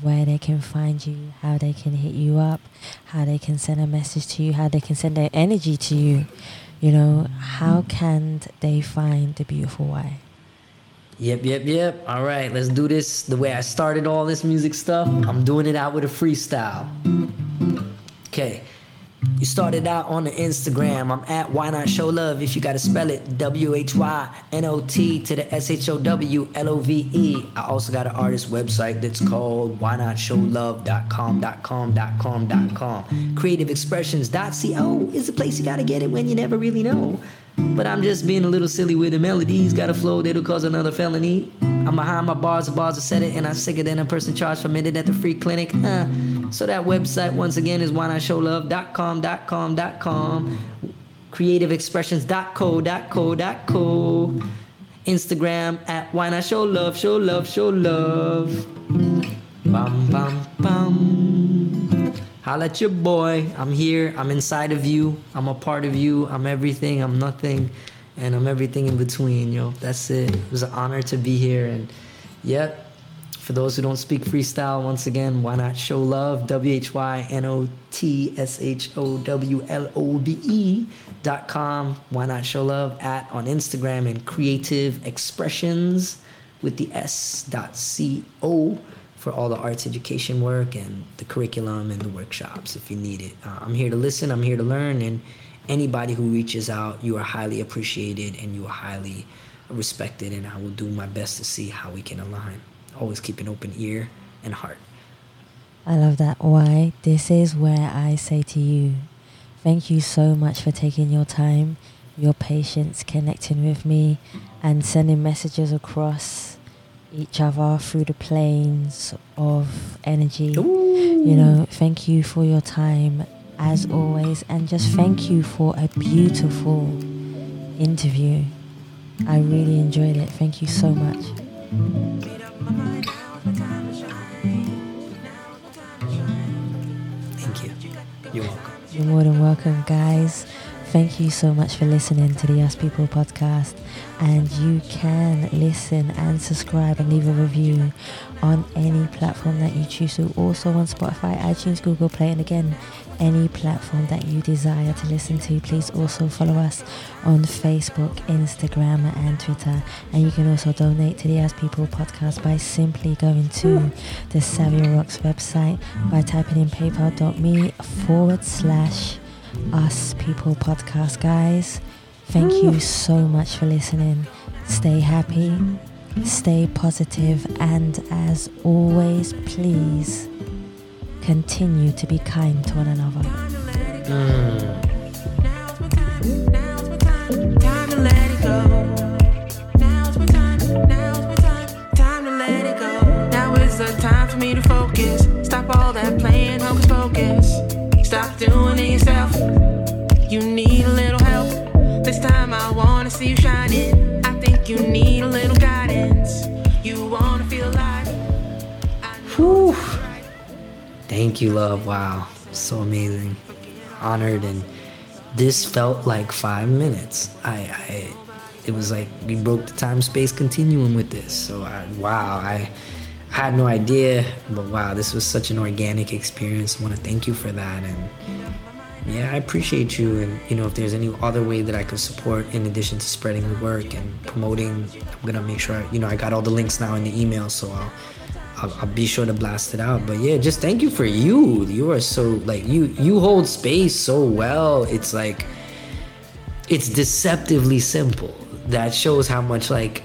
where they can find you, how they can hit you up, how they can send a message to you, how they can send their energy to you. You know, how can they find the beautiful way? Yep, yep, yep. All right, let's do this the way I started all this music stuff. I'm doing it out with a freestyle. Okay. You started out on the Instagram. I'm at Why Not Show Love. If you gotta spell it, W H Y N O T to the S H O W L O V E. I also got an artist website that's called Why Not Show whynotshowlove.com.com.com.com. Creativeexpressions.co is the place you gotta get it when you never really know. But I'm just being a little silly with the melodies. Got a flow that'll cause another felony. I'm behind my bars, the bars are set it, and I'm sicker than a person charged for minute at the free clinic. Huh. So that website once again is whynotshowlove.com.com.com. Creativeexpressions.co.co.co. Instagram at why not show love, show love, show love. Bum bum bum. Holla at your boy. I'm here. I'm inside of you. I'm a part of you. I'm everything. I'm nothing. And I'm everything in between, yo. That's it. It was an honor to be here. And yep. For those who don't speak freestyle, once again, why not show love? W H Y N O T S H O W L O V E dot com. Why not show love at on Instagram and creative expressions with the S dot C O for all the arts education work and the curriculum and the workshops if you need it. Uh, I'm here to listen, I'm here to learn, and anybody who reaches out, you are highly appreciated and you are highly respected, and I will do my best to see how we can align. Always keep an open ear and heart. I love that. Why? This is where I say to you, thank you so much for taking your time, your patience, connecting with me, and sending messages across each other through the planes of energy. You know, thank you for your time as always, and just thank you for a beautiful interview. I really enjoyed it. Thank you so much. Thank you. You're welcome. You're more than welcome, guys. Thank you so much for listening to the Us People podcast. And you can listen and subscribe and leave a review on any platform that you choose to. Also on Spotify, iTunes, Google Play, and again, any platform that you desire to listen to. Please also follow us on Facebook, Instagram, and Twitter. And you can also donate to the As People podcast by simply going to the Savvy Rocks website by typing in paypal.me forward slash us people podcast guys thank you so much for listening stay happy stay positive and as always please continue to be kind to one another. Time Thank you, love. Wow. So amazing. Honored and this felt like five minutes. I, I it was like we broke the time space continuum with this. So I, wow, I I had no idea, but wow, this was such an organic experience. I want to thank you for that and yeah, I appreciate you. And you know, if there's any other way that I could support in addition to spreading the work and promoting, I'm gonna make sure. You know, I got all the links now in the email, so I'll, I'll, I'll be sure to blast it out. But yeah, just thank you for you. You are so like you you hold space so well. It's like it's deceptively simple. That shows how much like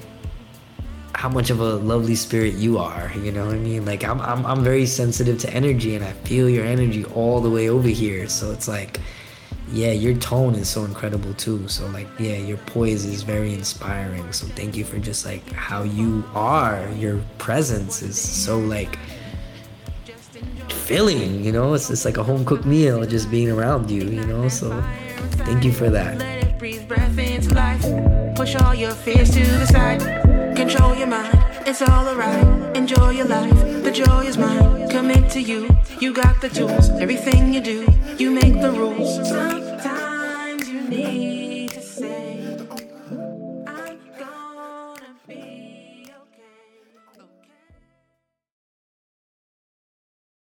how much of a lovely spirit you are. You know what I mean? Like I'm I'm I'm very sensitive to energy and I feel your energy all the way over here. So it's like yeah, your tone is so incredible too. So like yeah, your poise is very inspiring. So thank you for just like how you are. Your presence is so like filling, you know? It's just like a home cooked meal just being around you, you know? So thank you for that. Let it breathe breath into life. Push all your fears to the side. Control your mind. It's all alright. Enjoy your life. The joy is mine. Commit to you. You got the tools. Everything you do, you make the rules. Sometimes you need